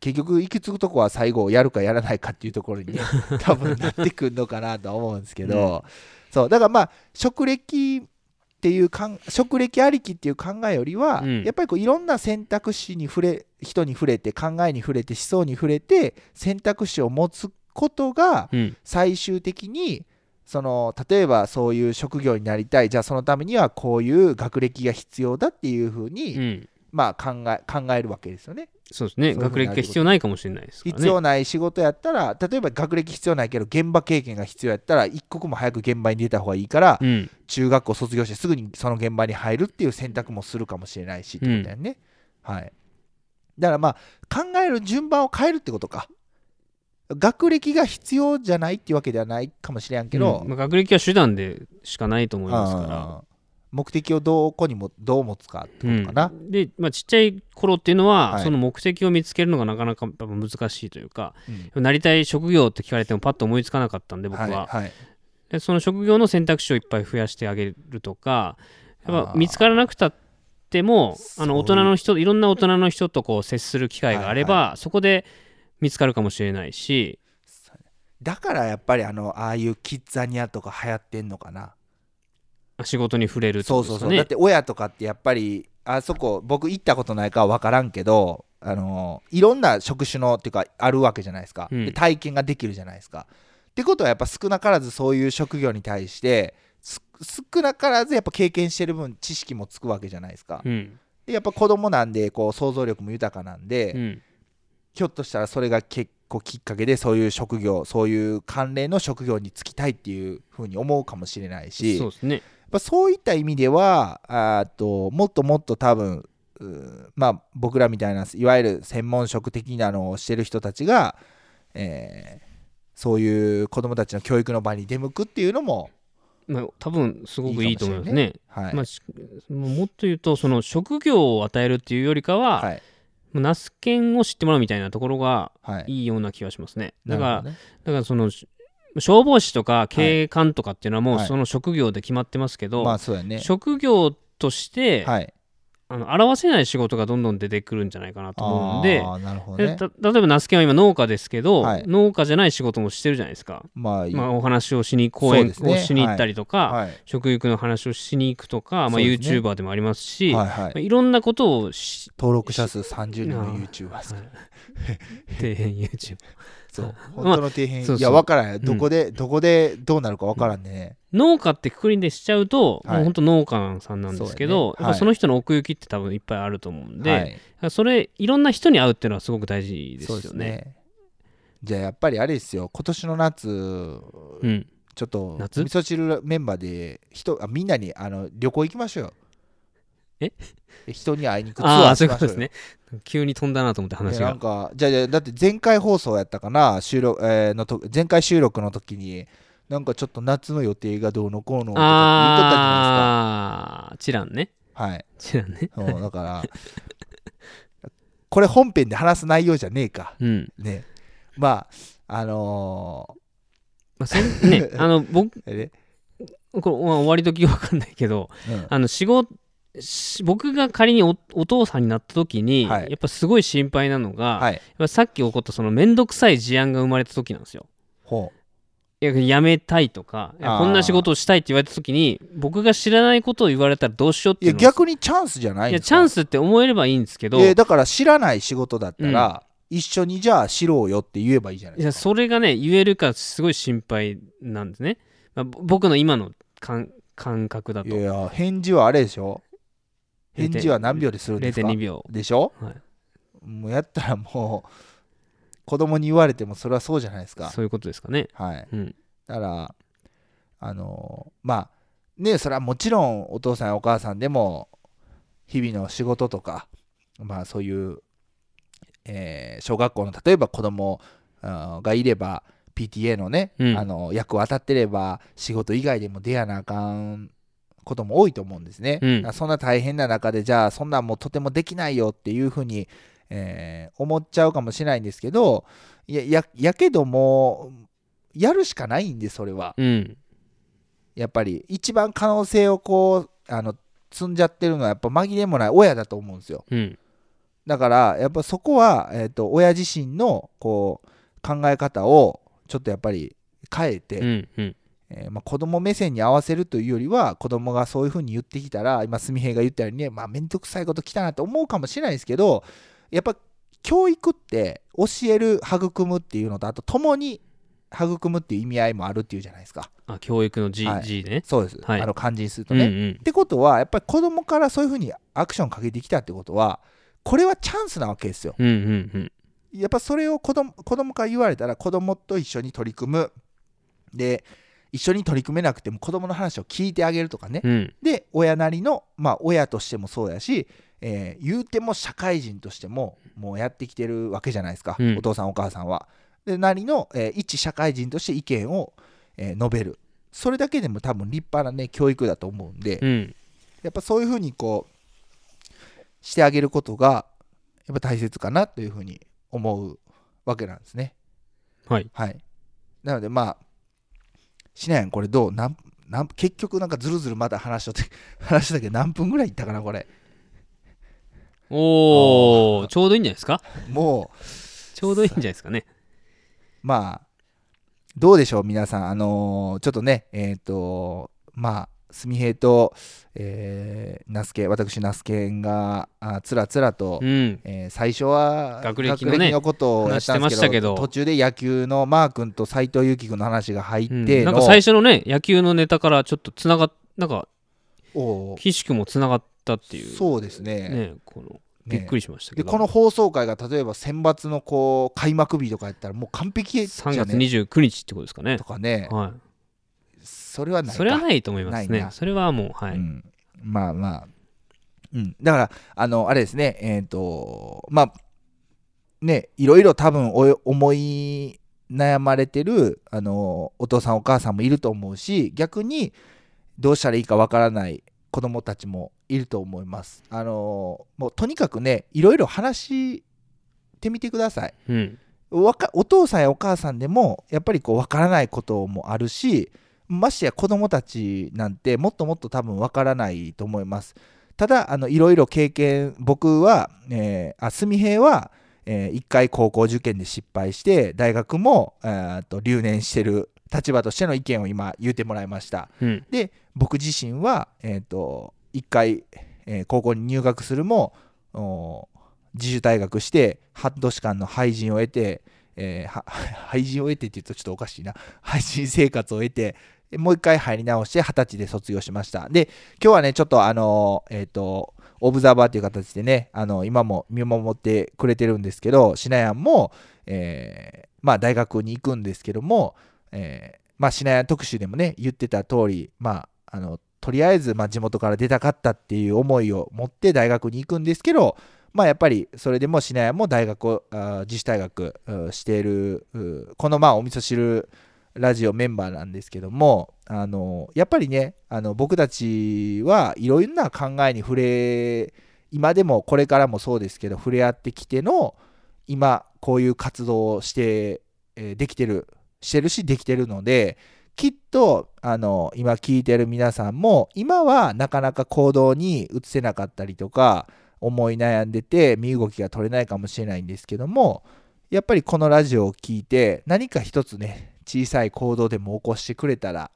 結局行き着くとこは最後やるかやらないかっていうところにね 多分なってくるのかなとは思うんですけど、そうだからまあ職歴っていうかん職歴ありきっていう考えよりは、うん。やっぱりこういろんな選択肢に触れ人に触れて考えに触れて思想に触れて選択肢を持つことがうん、最終的にその例えばそういう職業になりたいじゃあそのためにはこういう学歴が必要だっていうふうに、うん、まあ考え考えるわけですよね。そうですね学歴が必要ないかもしれないですね必要ない仕事やったら例えば学歴必要ないけど現場経験が必要やったら一刻も早く現場に出た方がいいから、うん中学校卒業してすぐにその現場に入るっていう選択もするかもしれないしってことだよね。はい。だからまあ考える順番を変えるってことか。学歴が必要じゃないっていうわけではないかもしれんけど、うんまあ学歴は手段でしかないと思いますから目的をどこにもどう持つかってことかな。うん。で、まあ、ちっちゃい頃っていうのは、はい。その目的を見つけるのがなかなか難しいというかうん。なりたい職業って聞かれてもパッと思いつかなかったんで僕は、はい。はいでその職業の選択肢をいっぱい増やしてあげるとかやっぱ見つからなくたってもあの大人の人いろんな大人の人とこう接する機会があれば、はいそこで見つかるかもしれないし。だからやっぱりあのああいうキッザニアとか流行ってんのかな。仕事に触れるってそうそうそう、だって親とかってやっぱりあそこ僕行ったことないから分からんけどあのいろんな職種のっていうかあるわけじゃないですか、うん。で体験ができるじゃないですか。ってことはやっぱ少なからずそういう職業に対してす少なからずやっぱ経験してる分知識もつくわけじゃないですか、うん。でやっぱ子供なんでこう想像力も豊かなんで、うん。ひょっとしたらそれが結構きっかけでそういう職業そういう関連の職業に就きたいっていうふうに思うかもしれないしそうですねやっぱそういった意味ではあーともっともっと多分まあ僕らみたいないわゆる専門職的なのをしてる人たちが、えーそういう子どもたちの教育の場に出向くっていうのも、まあ、多分すごくいいと思いますね。はい。まあ、しもっと言うとその職業を与えるっていうよりかは、はい。まあナスケンを知ってもらうみたいなところがはい、いいような気がしますね。だから、ねだからそのし消防士とか警官とかっていうのはもうはい。その職業で決まってますけど、まあそうやね。職業として、はい。あの表せない仕事がどんどん出てくるんじゃないかなと思うんであーなるほどね。でた例えばナスケンは今農家ですけど、はい。農家じゃない仕事もしてるじゃないですか。まあいい。まあ、お話をしに講演そうですね。をしに行ったりとか、はい。食育の話をしに行くとか、まあ、そうですね。YouTuber でもありますし、はいはい。まあ、いろんなことをし登録者数30人の YouTuber ですはい。底辺 YouTube そう。まあ本当の底辺、そうそう。いや分からんよ。どこで、どこでどうなるか分からんね、農家ってくくりでしちゃうと、はい。もう本当農家さんなんですけど、そね。やっぱその人の奥行きって多分いっぱいあると思うんで、はい、それいろんな人に会うっていうのはすごく大事ですよね。ね。じゃあやっぱりあれですよ。今年の夏うん、ちょっと夏？味噌汁メンバーで人あみんなにあの旅行行きましょうよえ？人に会いに行くツああアーしましょうよそういうことですね。急に飛んだなと思って話がねなん。かじゃあじゃあだって前回放送やったかな？収録、えーのと前回収録の時になんかちょっと夏の予定がどうのこうのとか言っとったじゃああー、チランね。ないですかはいチランね。そうだからこれ本編で話す内容じゃねえかうん。ねまああのまあ、そんね、あの、僕、これ、まあ、終わり時わかんないけど、うんあの、仕事、し僕が仮におお父さんになった時に、はい。やっぱすごい心配なのが、はい。やっぱさっき起こったその面倒くさい事案が生まれた時なんですよ。ほいや辞めたいとかこんな仕事をしたいって言われた時に僕が知らないことを言われたらどうしようっういやていうのを。逆にチャンスじゃないいやんですかチャンスって思えればいいんですけど。いやだから知らない仕事だったら、一緒にじゃあ知ろうよって言えばいいじゃないいやですか。それがね言えるかすごい心配なんですね、まあ、ぼ僕の今の感感覚だと。いやいや返事はあれでしょ。0.2返事は何秒でするんですか？0.2秒。でしょ？はい。もうやったらもう子供に言われてもそれはそうじゃないですか。そういうことですかね。はい。うん。だからあのまあねそれはもちろんお父さんやお母さんでも日々の仕事とかまあそういう、えー小学校の例えば子供がいれば PTA のね、うん。あの役を当たってれば仕事以外でも出やなあかんことも多いと思うんですね、うん。そんな大変な中でじゃあそんなんもうとてもできないよっていうふうに、えー思っちゃうかもしれないんですけどいやややけどもやるしかないんでそれは。うん。やっぱり一番可能性をこうあの積んじゃってるのはやっぱ紛れもない親だと思うんですよ。うん。だからやっぱそこは、えー、と親自身のこう考え方をちょっとやっぱり変えて、うんうんえーまあ、子供目線に合わせるというよりは子供がそういうふうに言ってきたら今純平が言ったようにねまあ面倒くさいこと来たなと思うかもしれないですけどやっぱ教育って教える育むっていうのとあと共に育むっていう意味合いもあるっていうじゃないですか。あ教育の G,、はい。G ね。そうです、はい。あの漢字にするとね、っうんうん。てことはやっぱり子供からそういうふうにアクションかけてきたってことはこれはチャンスなわけですよ。うんうんうん。やっぱそれを子供子供から言われたら子供と一緒に取り組む。で一緒に取り組めなくても子供の話を聞いてあげるとかね、うん。で親なりのまあ親としてもそうやし、えー言うても社会人としてももうやってきてるわけじゃないですか、うん。お父さんお母さんは。でなりの、えー一社会人として意見を、えー述べる。それだけでも多分立派なね教育だと思うんで、うん。やっぱそういうふうにこうしてあげることがやっぱ大切かなというふうに思うわけなんですね。はい。はい。なのでまあしないやん。これどう？なんなん結局なんかずるずるまだ話しとって 話したけど何分ぐらいいったかなこれ。おおちょうどいいんじゃないですか？もうちょうどいいんじゃないですかね。まあどうでしょう皆さん。あのーちょっとねえっ、とまあすみへいと、えー、那須家私那須家があつらつらと、うん。えー最初は学歴のねことをやったんですけど話してましたけど。途中で野球のマー君と斎藤由貴君の話が入っうん。ての、なんか最初のね野球のネタからちょっとつながっなんか岸くもつながったっていう。そうですね。ねこのね。びっくりしましたけど、でこの放送回が例えば選抜のこう開幕日とかやったらもう完璧じゃ3ね。月29日ってことですかね。とかね。はそれはないそれはないと思いますね。それはもうはい、うん、まあまあ、うん、だからあのあれですね。えっ、とまあねいろいろ多分お思い悩まれてるあのお父さんお母さんもいると思うし逆にどうしたらいいかわからない子供たちもいると思います。あのもうとにかくねいろいろ話してみてください。うん。わかお父さんやお母さんでもやっぱりこう分からないこともあるしましてや子供たちなんてもっともっと多分分からないと思います。ただあのいろいろ経験僕は、えー、あすみへいは、え1回高校受験で失敗して大学も、えー、と留年してる立場としての意見を今言うてもらいました。うん。で僕自身は、えー、と1回、えー高校に入学するもお自主退学して半年間の廃人を得て、えー 廃人を得てって言うとちょっとおかしいな。廃人生活を得てもう一回入り直して二十歳で卒業しました。で今日はねちょっとあのえっ、とオブザーバーという形でねあの今も見守ってくれてるんですけどシナヤンも、えーまあ大学に行くんですけども、えーまあシナヤン特集でもね言ってた通りまああのとりあえずまあ地元から出たかったっていう思いを持って大学に行くんですけどまあやっぱりそれでもシナヤンも大学を自主退学しているこのまあお味噌汁ラジオメンバーなんですけどもあのやっぱりねあの僕たちはいろんな考えに触れ今でもこれからもそうですけど触れ合ってきての今こういう活動をして、できてるしてるしできてるのできっとあの今聞いてる皆さんも今はなかなか行動に移せなかったりとか思い悩んでて身動きが取れないかもしれないんですけどもやっぱりこのラジオを聞いて何か一つね小さい行動でも起こしてくれたら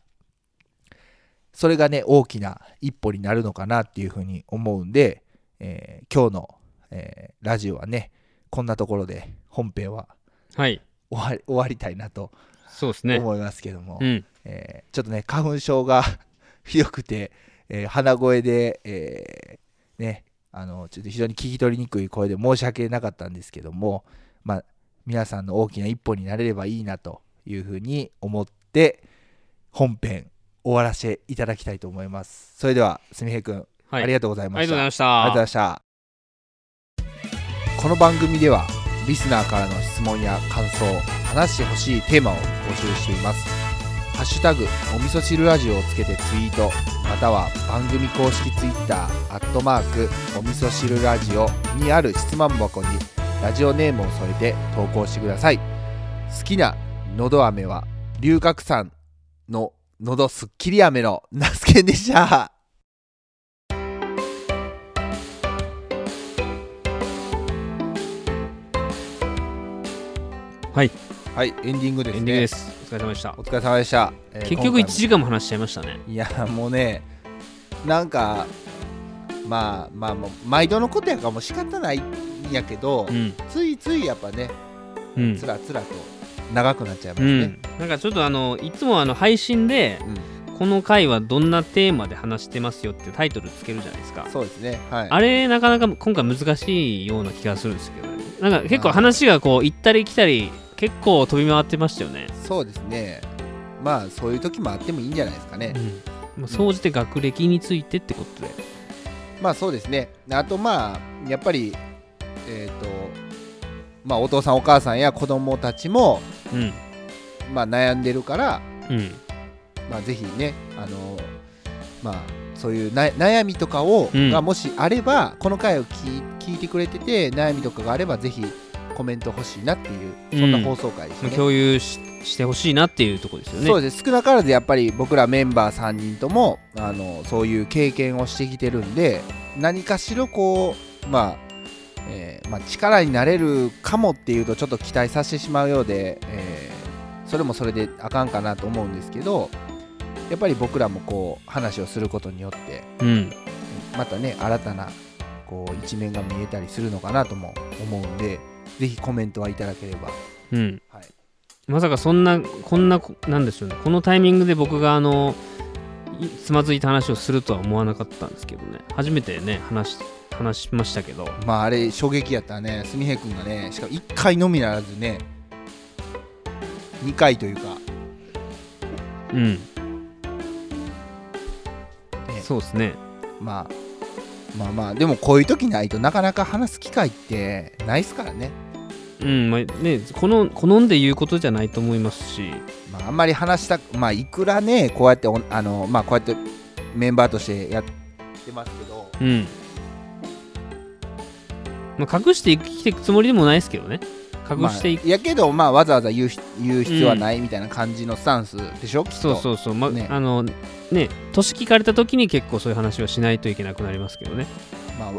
それがね大きな一歩になるのかなっていうふうに思うんで、えー今日の、えーラジオはねこんなところで本編ははい。終わり終わりたいなとそうですね。思いますけども、うん。えーちょっとね花粉症が ひどくて、えー鼻声で、えーねあのちょっと非常に聞き取りにくい声で申し訳なかったんですけどもまあ皆さんの大きな一歩になれればいいなというふうに思って本編終わらせていただきたいと思います。それではすみへいくん、はい。ありがとうございまありしたがとうございました。ありがとうございました。この番組ではリスナーからの質問や感想話してほしいテーマを募集していますハッシュタグお味噌汁ラジオをつけてツイートまたは番組公式ツイッターアットマークお味噌汁ラジオにある質問箱にラジオネームを添えて投稿してください。好きなのど飴は龍角散ののどすっきり飴のナスケンでした。はい。はいエンディングですね。エンディングです。お疲れ様でした。お疲れ様でした、えー結局1今回も。時間も話しちゃいましたね。いやもうねなんかまあまあもう毎度のことやからもう仕方ないんやけど、うん。ついついやっぱねうん。つらつらと長くなっちゃいますね。うん、なんかちょっとあのいつもあの配信でうん、この回はどんなテーマで話してますよってタイトルつけるじゃないですか。そうですね。はい。あれなかなか今回難しいような気がするんですけど。ねなんか結構話がこう行ったり来たり結構飛び回ってましたよね、そうですね。まあそういう時もあってもいいんじゃないですかね、うん。まあ、総じて学歴についてってことで。まあそうですね。あとまあやっぱりえっ、とまあお父さんお母さんや子供たちもうん。まあ悩んでるからうん。まあぜひねあのまあそういうな悩みとかを、うん。がもしあればこの回を聞いてくれてて悩みとかがあればぜひコメント欲しいなっていうそんな放送回ですね、共有ししてほしいなっていうところですよね。そうです。少なからずやっぱり僕らメンバー3人ともあのそういう経験をしてきてるんで何かしらこうまあ、えーまあ、力になれるかもっていうとちょっと期待させてしまうようで、えーそれもそれであかんかなと思うんですけどやっぱり僕らもこう話をすることによってうん。またね新たなこう一面が見えたりするのかなとも思うんでぜひコメントはいただければ。うん。はい。まさかそんなこんななんでしょうね。このタイミングで僕があのいつまずいた話をするとは思わなかったんですけどね。初めてね話し話しましたけど。まああれ衝撃やったね。すみへい君がねしかも1回のみならずね2回というか。うん、ね。そうですね。まあまあまあでもこういう時ないとなかなか話す機会ってないっすからね、うんまあねこの好んで言うことじゃないと思いますし。まあ、あんまり話したまあいくらねこうやっておあのまあこうやってメンバーとしてやってますけど。うん。まあ隠して生きていくつもりでもないですけどね。隠していく、まあ、やけどまあわざわざ言うひ言う必要はないみたいな感じのスタンスでしょ、きっと。そうそうそう、まね。あのね年聞かれた時に結構そういう話はしないといけなくなりますけどねまあうん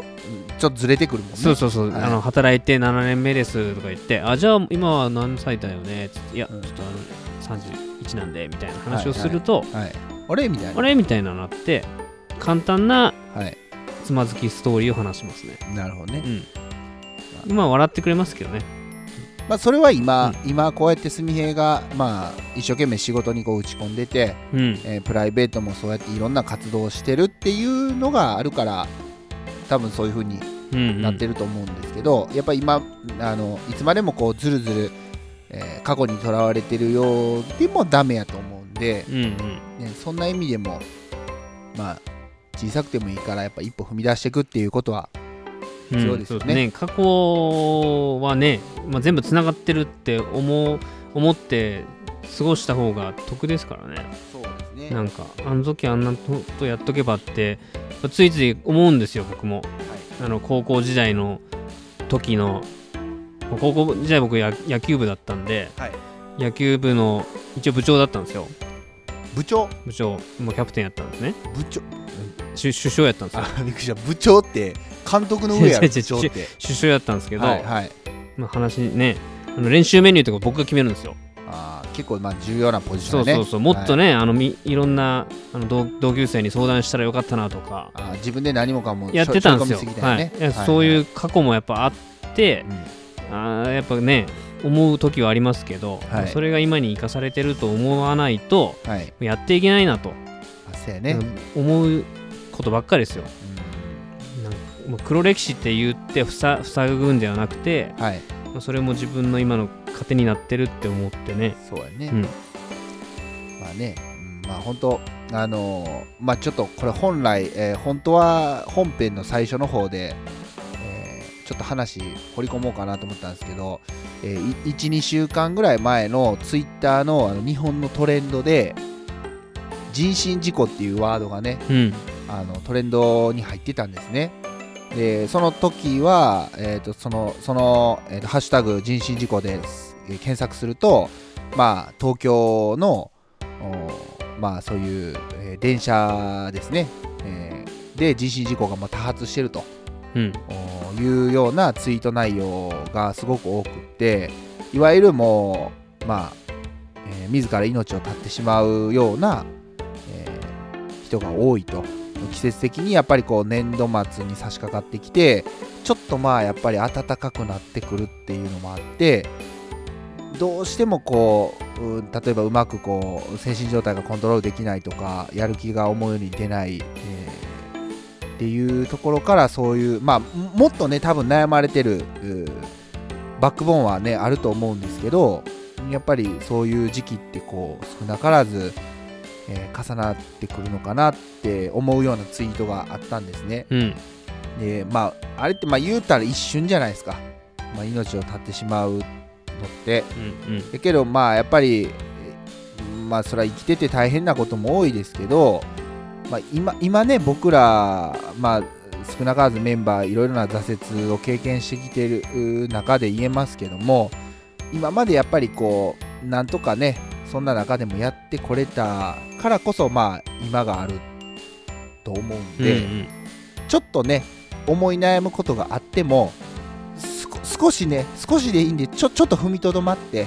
ちょっとずれてくるもんね。そうそうそう、はい。あの働いて7年目ですとか言ってあじゃあ今は何歳だよね？いや、うん。ちょっとあの31なんでみたいな話をすると、はい。あれ？みたいな。あれ？みたいなのあって簡単なはい。つまずきストーリーを話しますね。なるほどね。うん。今は笑ってくれますけどね。まあ、それは今、今こうやってすみへいが、まあ、一生懸命仕事にこう打ち込んでて、うん。えープライベートもそうやっていろんな活動をしてるっていうのがあるから多分そういう風にうんうん。なってると思うんですけど、やっぱり今あのいつまでもこうずるずる、えー過去にとらわれてるようでもダメやと思うんで、うんうん。ね、そんな意味でもまあ小さくてもいいからやっぱ一歩踏み出していくっていうことはうんそうですよね。過去はね、まあ、全部つながってるって思う思って過ごした方が得ですからね。そうですね。なんかあの時あんなことやっとけばってついつい思うんですよ僕も。あの高校時代の時の高校時代僕や野球部だったんではい、野球部の一応部長だったんですよ。部長？部長。もうキャプテンやったんですね。部長？主首相やったんですよ。あびっくりした。部長って監督の上や 部長って。首相やったんですけど、はいはい。まあ、話ねあの練習メニューとか僕が決めるんですよあー結構まあ重要なポジションね。そうそうそう、もっとねあのみいろんなあの同同級生に相談したらよかったなとか。あー自分で何もかもやってたんですよ。しょしょい。はい。そういう過去もやっぱあって、うん。あーやっぱね思う時はありますけど、はい。それが今に生かされてると思わないとはい。やっていけないなと、あそうやね、思うことばっかりですよ。うなんかもう黒歴史って言って塞塞ぐんではなくて、んはい。まあそれも自分の今の糧になってるって思ってね、そうやね、うん。まあね、うんまあ本当あのーまあちょっとこれ本来、えー本当は本編の最初の方で、えーちょっと話掘り込もうかなと思ったんですけど、えー、12週間ぐらい前のツイッターのあの日本のトレンドで人身事故っていうワードがねうん。あのトレンドに入ってたんですね。でその時は、えー、とそのその、えーとハッシュタグ人身事故で、えー検索すると、まあ、東京の、おまあ、そういう、えー電車ですね、えーで人身事故がまあ多発してると。うん。おいうようなツイート内容がすごく多くっていわゆるもう、まあえー自ら命を絶ってしまうような、えー人が多いと。季節的にやっぱりこう年度末に差し掛かってきてちょっとまあやっぱり暖かくなってくるっていうのもあってどうしてもこううん例えばうまくこう精神状態がコントロールできないとかやる気が思うように出ない、えーっていうところからそういうまあももっとね多分悩まれてるうバックボーンはねあると思うんですけどやっぱりそういう時期ってこう少なからず、えー重なってくるのかなって思うようなツイートがあったんですね。うんでまああれってまあ言うたら一瞬じゃないですか、まあ、命を絶ってしまうのって。うんうん。だけどまあやっぱりえまあそれは生きてて大変なことも多いですけど、まあ、今今ね僕らまあ少なからずメンバーいろいろな挫折を経験してきているう中で言えますけども今までやっぱりこうなんとかねそんな中でもやってこれたからこそまあ今があると思うんうんで、ちょっとね思い悩むことがあっても少しね少しでいいんでちょちょっと踏みとどまって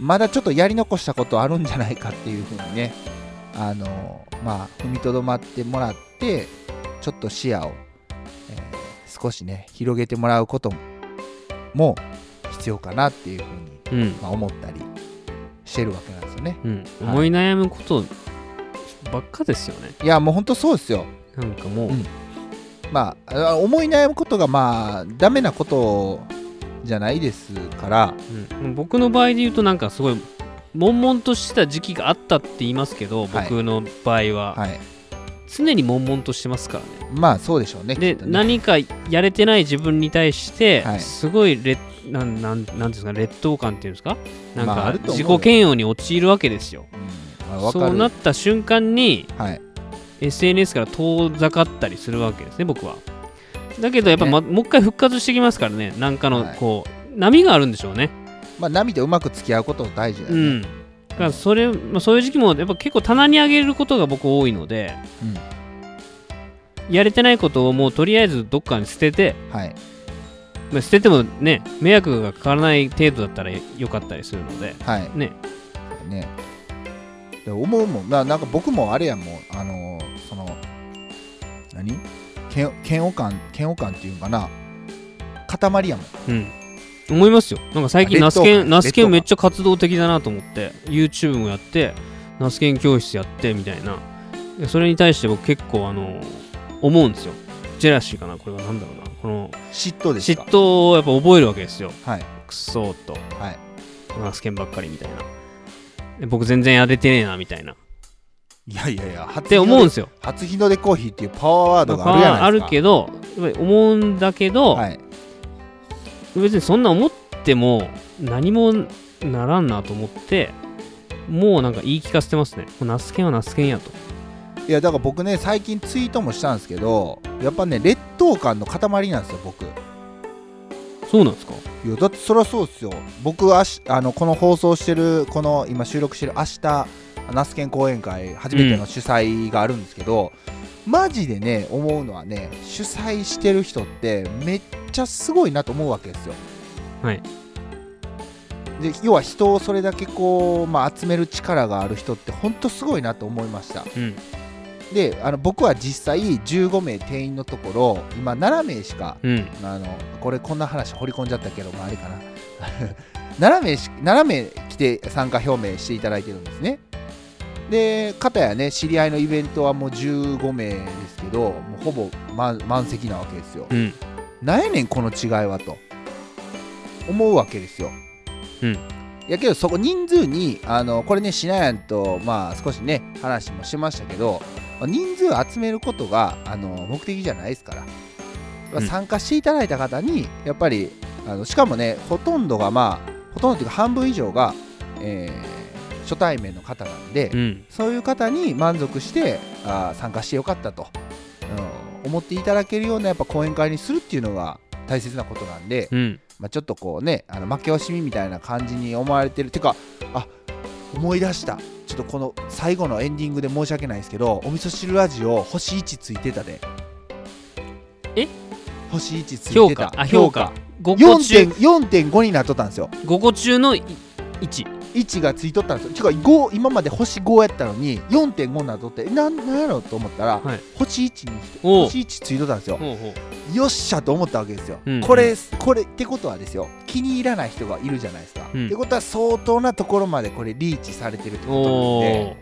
まだちょっとやり残したことあるんじゃないかっていうふうにねあのまあ踏みとどまってもらってちょっと視野を、えー少しね広げてもらうことも必要かなっていうふうに、うん。まあ、思ったりしてるわけなんですよね。うん。思い悩むことばっかですよね。いやもうほんとそうですよ。なんかもう、うんまああ思い悩むことがまあダメなことじゃないですから。うん。僕の場合で言うとなんかすごい悶々とした時期があったって言いますけどはい。僕の場合は、はい。常に悶々としてますからね。まあそうでしょうねで何かやれてない自分に対して、はい。すごい劣なんなんなんですか劣等感っていうんですか？なんか自己嫌悪に陥るわけですよ、うん。まあそうなった瞬間にはい SNS から遠ざかったりするわけですね僕は。だけどやっぱ、ね。まもう一回復活してきますからねなんかのはい。こう、波があるんでしょうね。まあ波とうまく付き合うこと大事だよね、うん。だからそれ、まあ、そういう時期もやっぱ結構棚に上げることが僕多いのでうん。やれてないことをもうとりあえずどっかに捨てて、はい。まあ、捨ててもね迷惑がかからない程度だったらよかったりするのではい。ね。ね。で思うもんななんか僕もあれやもんあのー何？嫌嫌悪感嫌悪感っていうのかな？塊やもん。うん。思いますよ。なんか最近ナスケ感ンナスケンめっちゃ活動的だなと思って YouTube もやってナスケン教室やってみたいな。でそれに対して僕結構あの思うんですよ。ジェラシーかなこれは何だろうな。この嫉妬です嫉か妬をやっぱ覚えるわけですよ。はい。クソーと。はい。ナスケンばっかりみたいな。で僕全然やれてねえなみたいな。っいやいやいや初て思うんですよ。出初日の出コーヒーっていうパワーワードがあるまあやないですか。あるけどやっぱり思うんだけど、はい。別にそんな思っても何もならんなと思ってもうなんか言い聞かせてますね。ナスケンはナスケンやと。いやだから僕ね最近ツイートもしたんですけどやっぱね劣等感の塊なんですよ僕。いそうなんですか？やだってそりゃそうですよ。僕はしあのこの放送してるこの今収録してる明日ナスケン講演会初めての主催があるんですけど、マジでね思うのはね主催してる人ってめっちゃすごいなと思うわけですよ。はい。で要は人をそれだけこう、まあ、集める力がある人って本当すごいなと思いました。うん。であの僕は実際15名定員のところ今7名しかうん。あのこれこんな話掘り込んじゃったけど、まあ、あれかな。7名し7名来て参加表明していただいてるんですねで片やね知り合いのイベントはもう15名ですけどもうほぼ満満席なわけですよ。うん。なんやねんこの違いはと。思うわけですよ。うん。やけどそこ人数にあのこれねしなやんとまあ少しね話もしましたけど人数を集めることがあの目的じゃないですから、うん。参加していただいた方にやっぱりあのしかもねほとんどがまあほとんどというか半分以上が、えー初対面の方なんで、うん。そういう方に満足してあー参加してよかったと、うん思っていただけるようなやっぱ講演会にするっていうのが大切なことなんで、うん。まあ、ちょっとこうねあの負け惜しみみたいな感じに思われてる。てかあ思い出した。ちょっとこの最後のエンディングで申し訳ないですけどお味噌汁ラジオ星1ついてたで。え？星1ついてた。評価。あ評価。5個中。4.5になっとったんですよ。5個中の1 1がついとったんですよ。違う5今まで星5やったのに4.5になっとってえなんなんやろうと思ったら、はい。星1におう。星1ついとったんですよ。ほうほう。よっしゃと思ったわけですよ、うんこれこれってことはですよ気に入らない人がいるじゃないですか、うん。ってことは相当なところまでこれリーチされてるってことなんおで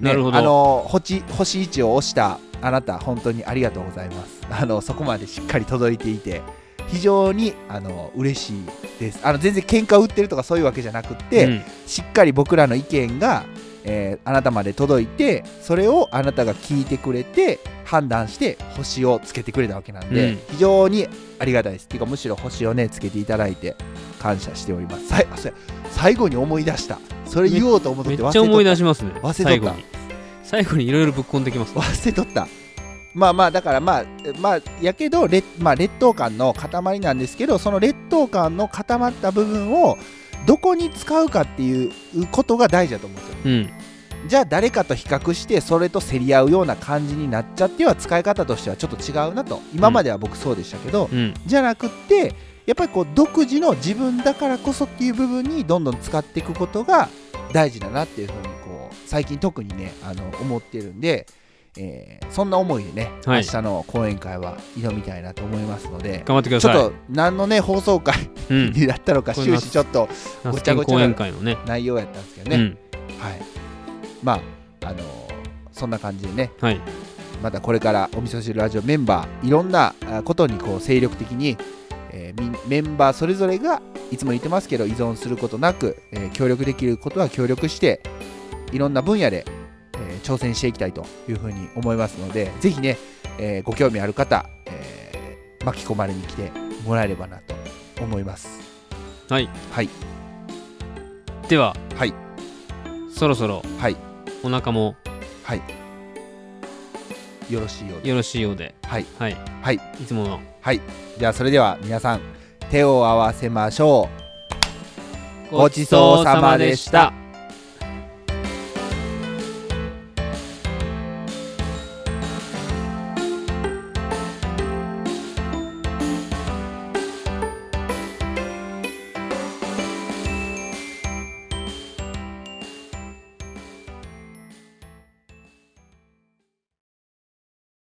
ーなるほど。あの星星1を押したあなた本当にありがとうございます。あのそこまでしっかり届いていて非常にあの嬉しいです。あの全然喧嘩売ってるとかそういうわけじゃなくって、うん。しっかり僕らの意見が、えーあなたまで届いてそれをあなたが聞いてくれて判断して星をつけてくれたわけなんで、うん。非常にありがたいです。っていうかむしろ星をねつけていただいて感謝しております。最後に思い出した。それ言おうと思ってめ忘れとった。っちゃ思い出しますね。忘れとった。最後に。最後にいろいろぶっこんできますね。忘れとったまあまあだからまあまあやけど劣,、まあ、劣等感の塊なんですけどその劣等感の固まった部分をどこに使うかっていうことが大事だと思うんですよ。うん。じゃあ誰かと比較してそれと競り合うような感じになっちゃっては使い方としてはちょっと違うなと今までは僕そうでしたけど、うん。じゃなくってやっぱりこう独自の自分だからこそっていう部分にどんどん使っていくことが大事だなっていうふうにこう最近特にねあの思ってるんで、えーそんな思いでね、はい。明日の講演会は挑みたいなと思いますので頑張ってください。ちょっと何のね放送会うん。になったのか終始ちょっとごちゃごちゃのね。内容やったんですけどね、うん。はい。まああのそんな感じでねはい。またこれからお味噌汁ラジオメンバーいろんなあことにこう精力的に、えーみメンバーそれぞれがいつも言ってますけど依存することなく、えー協力できることは協力していろんな分野で、えー挑戦していきたいというふうに思いますのでぜひね、えーご興味ある方、えー巻き込まれに来てもらえればなと思います。はい。はい。でははい。そろそろはい。お腹もはい。よろしいようで。よろしいようで。はい。はい。はい。いつもの。はい。じゃあそれでは皆さん手を合わせましょう。ごちそうさまでした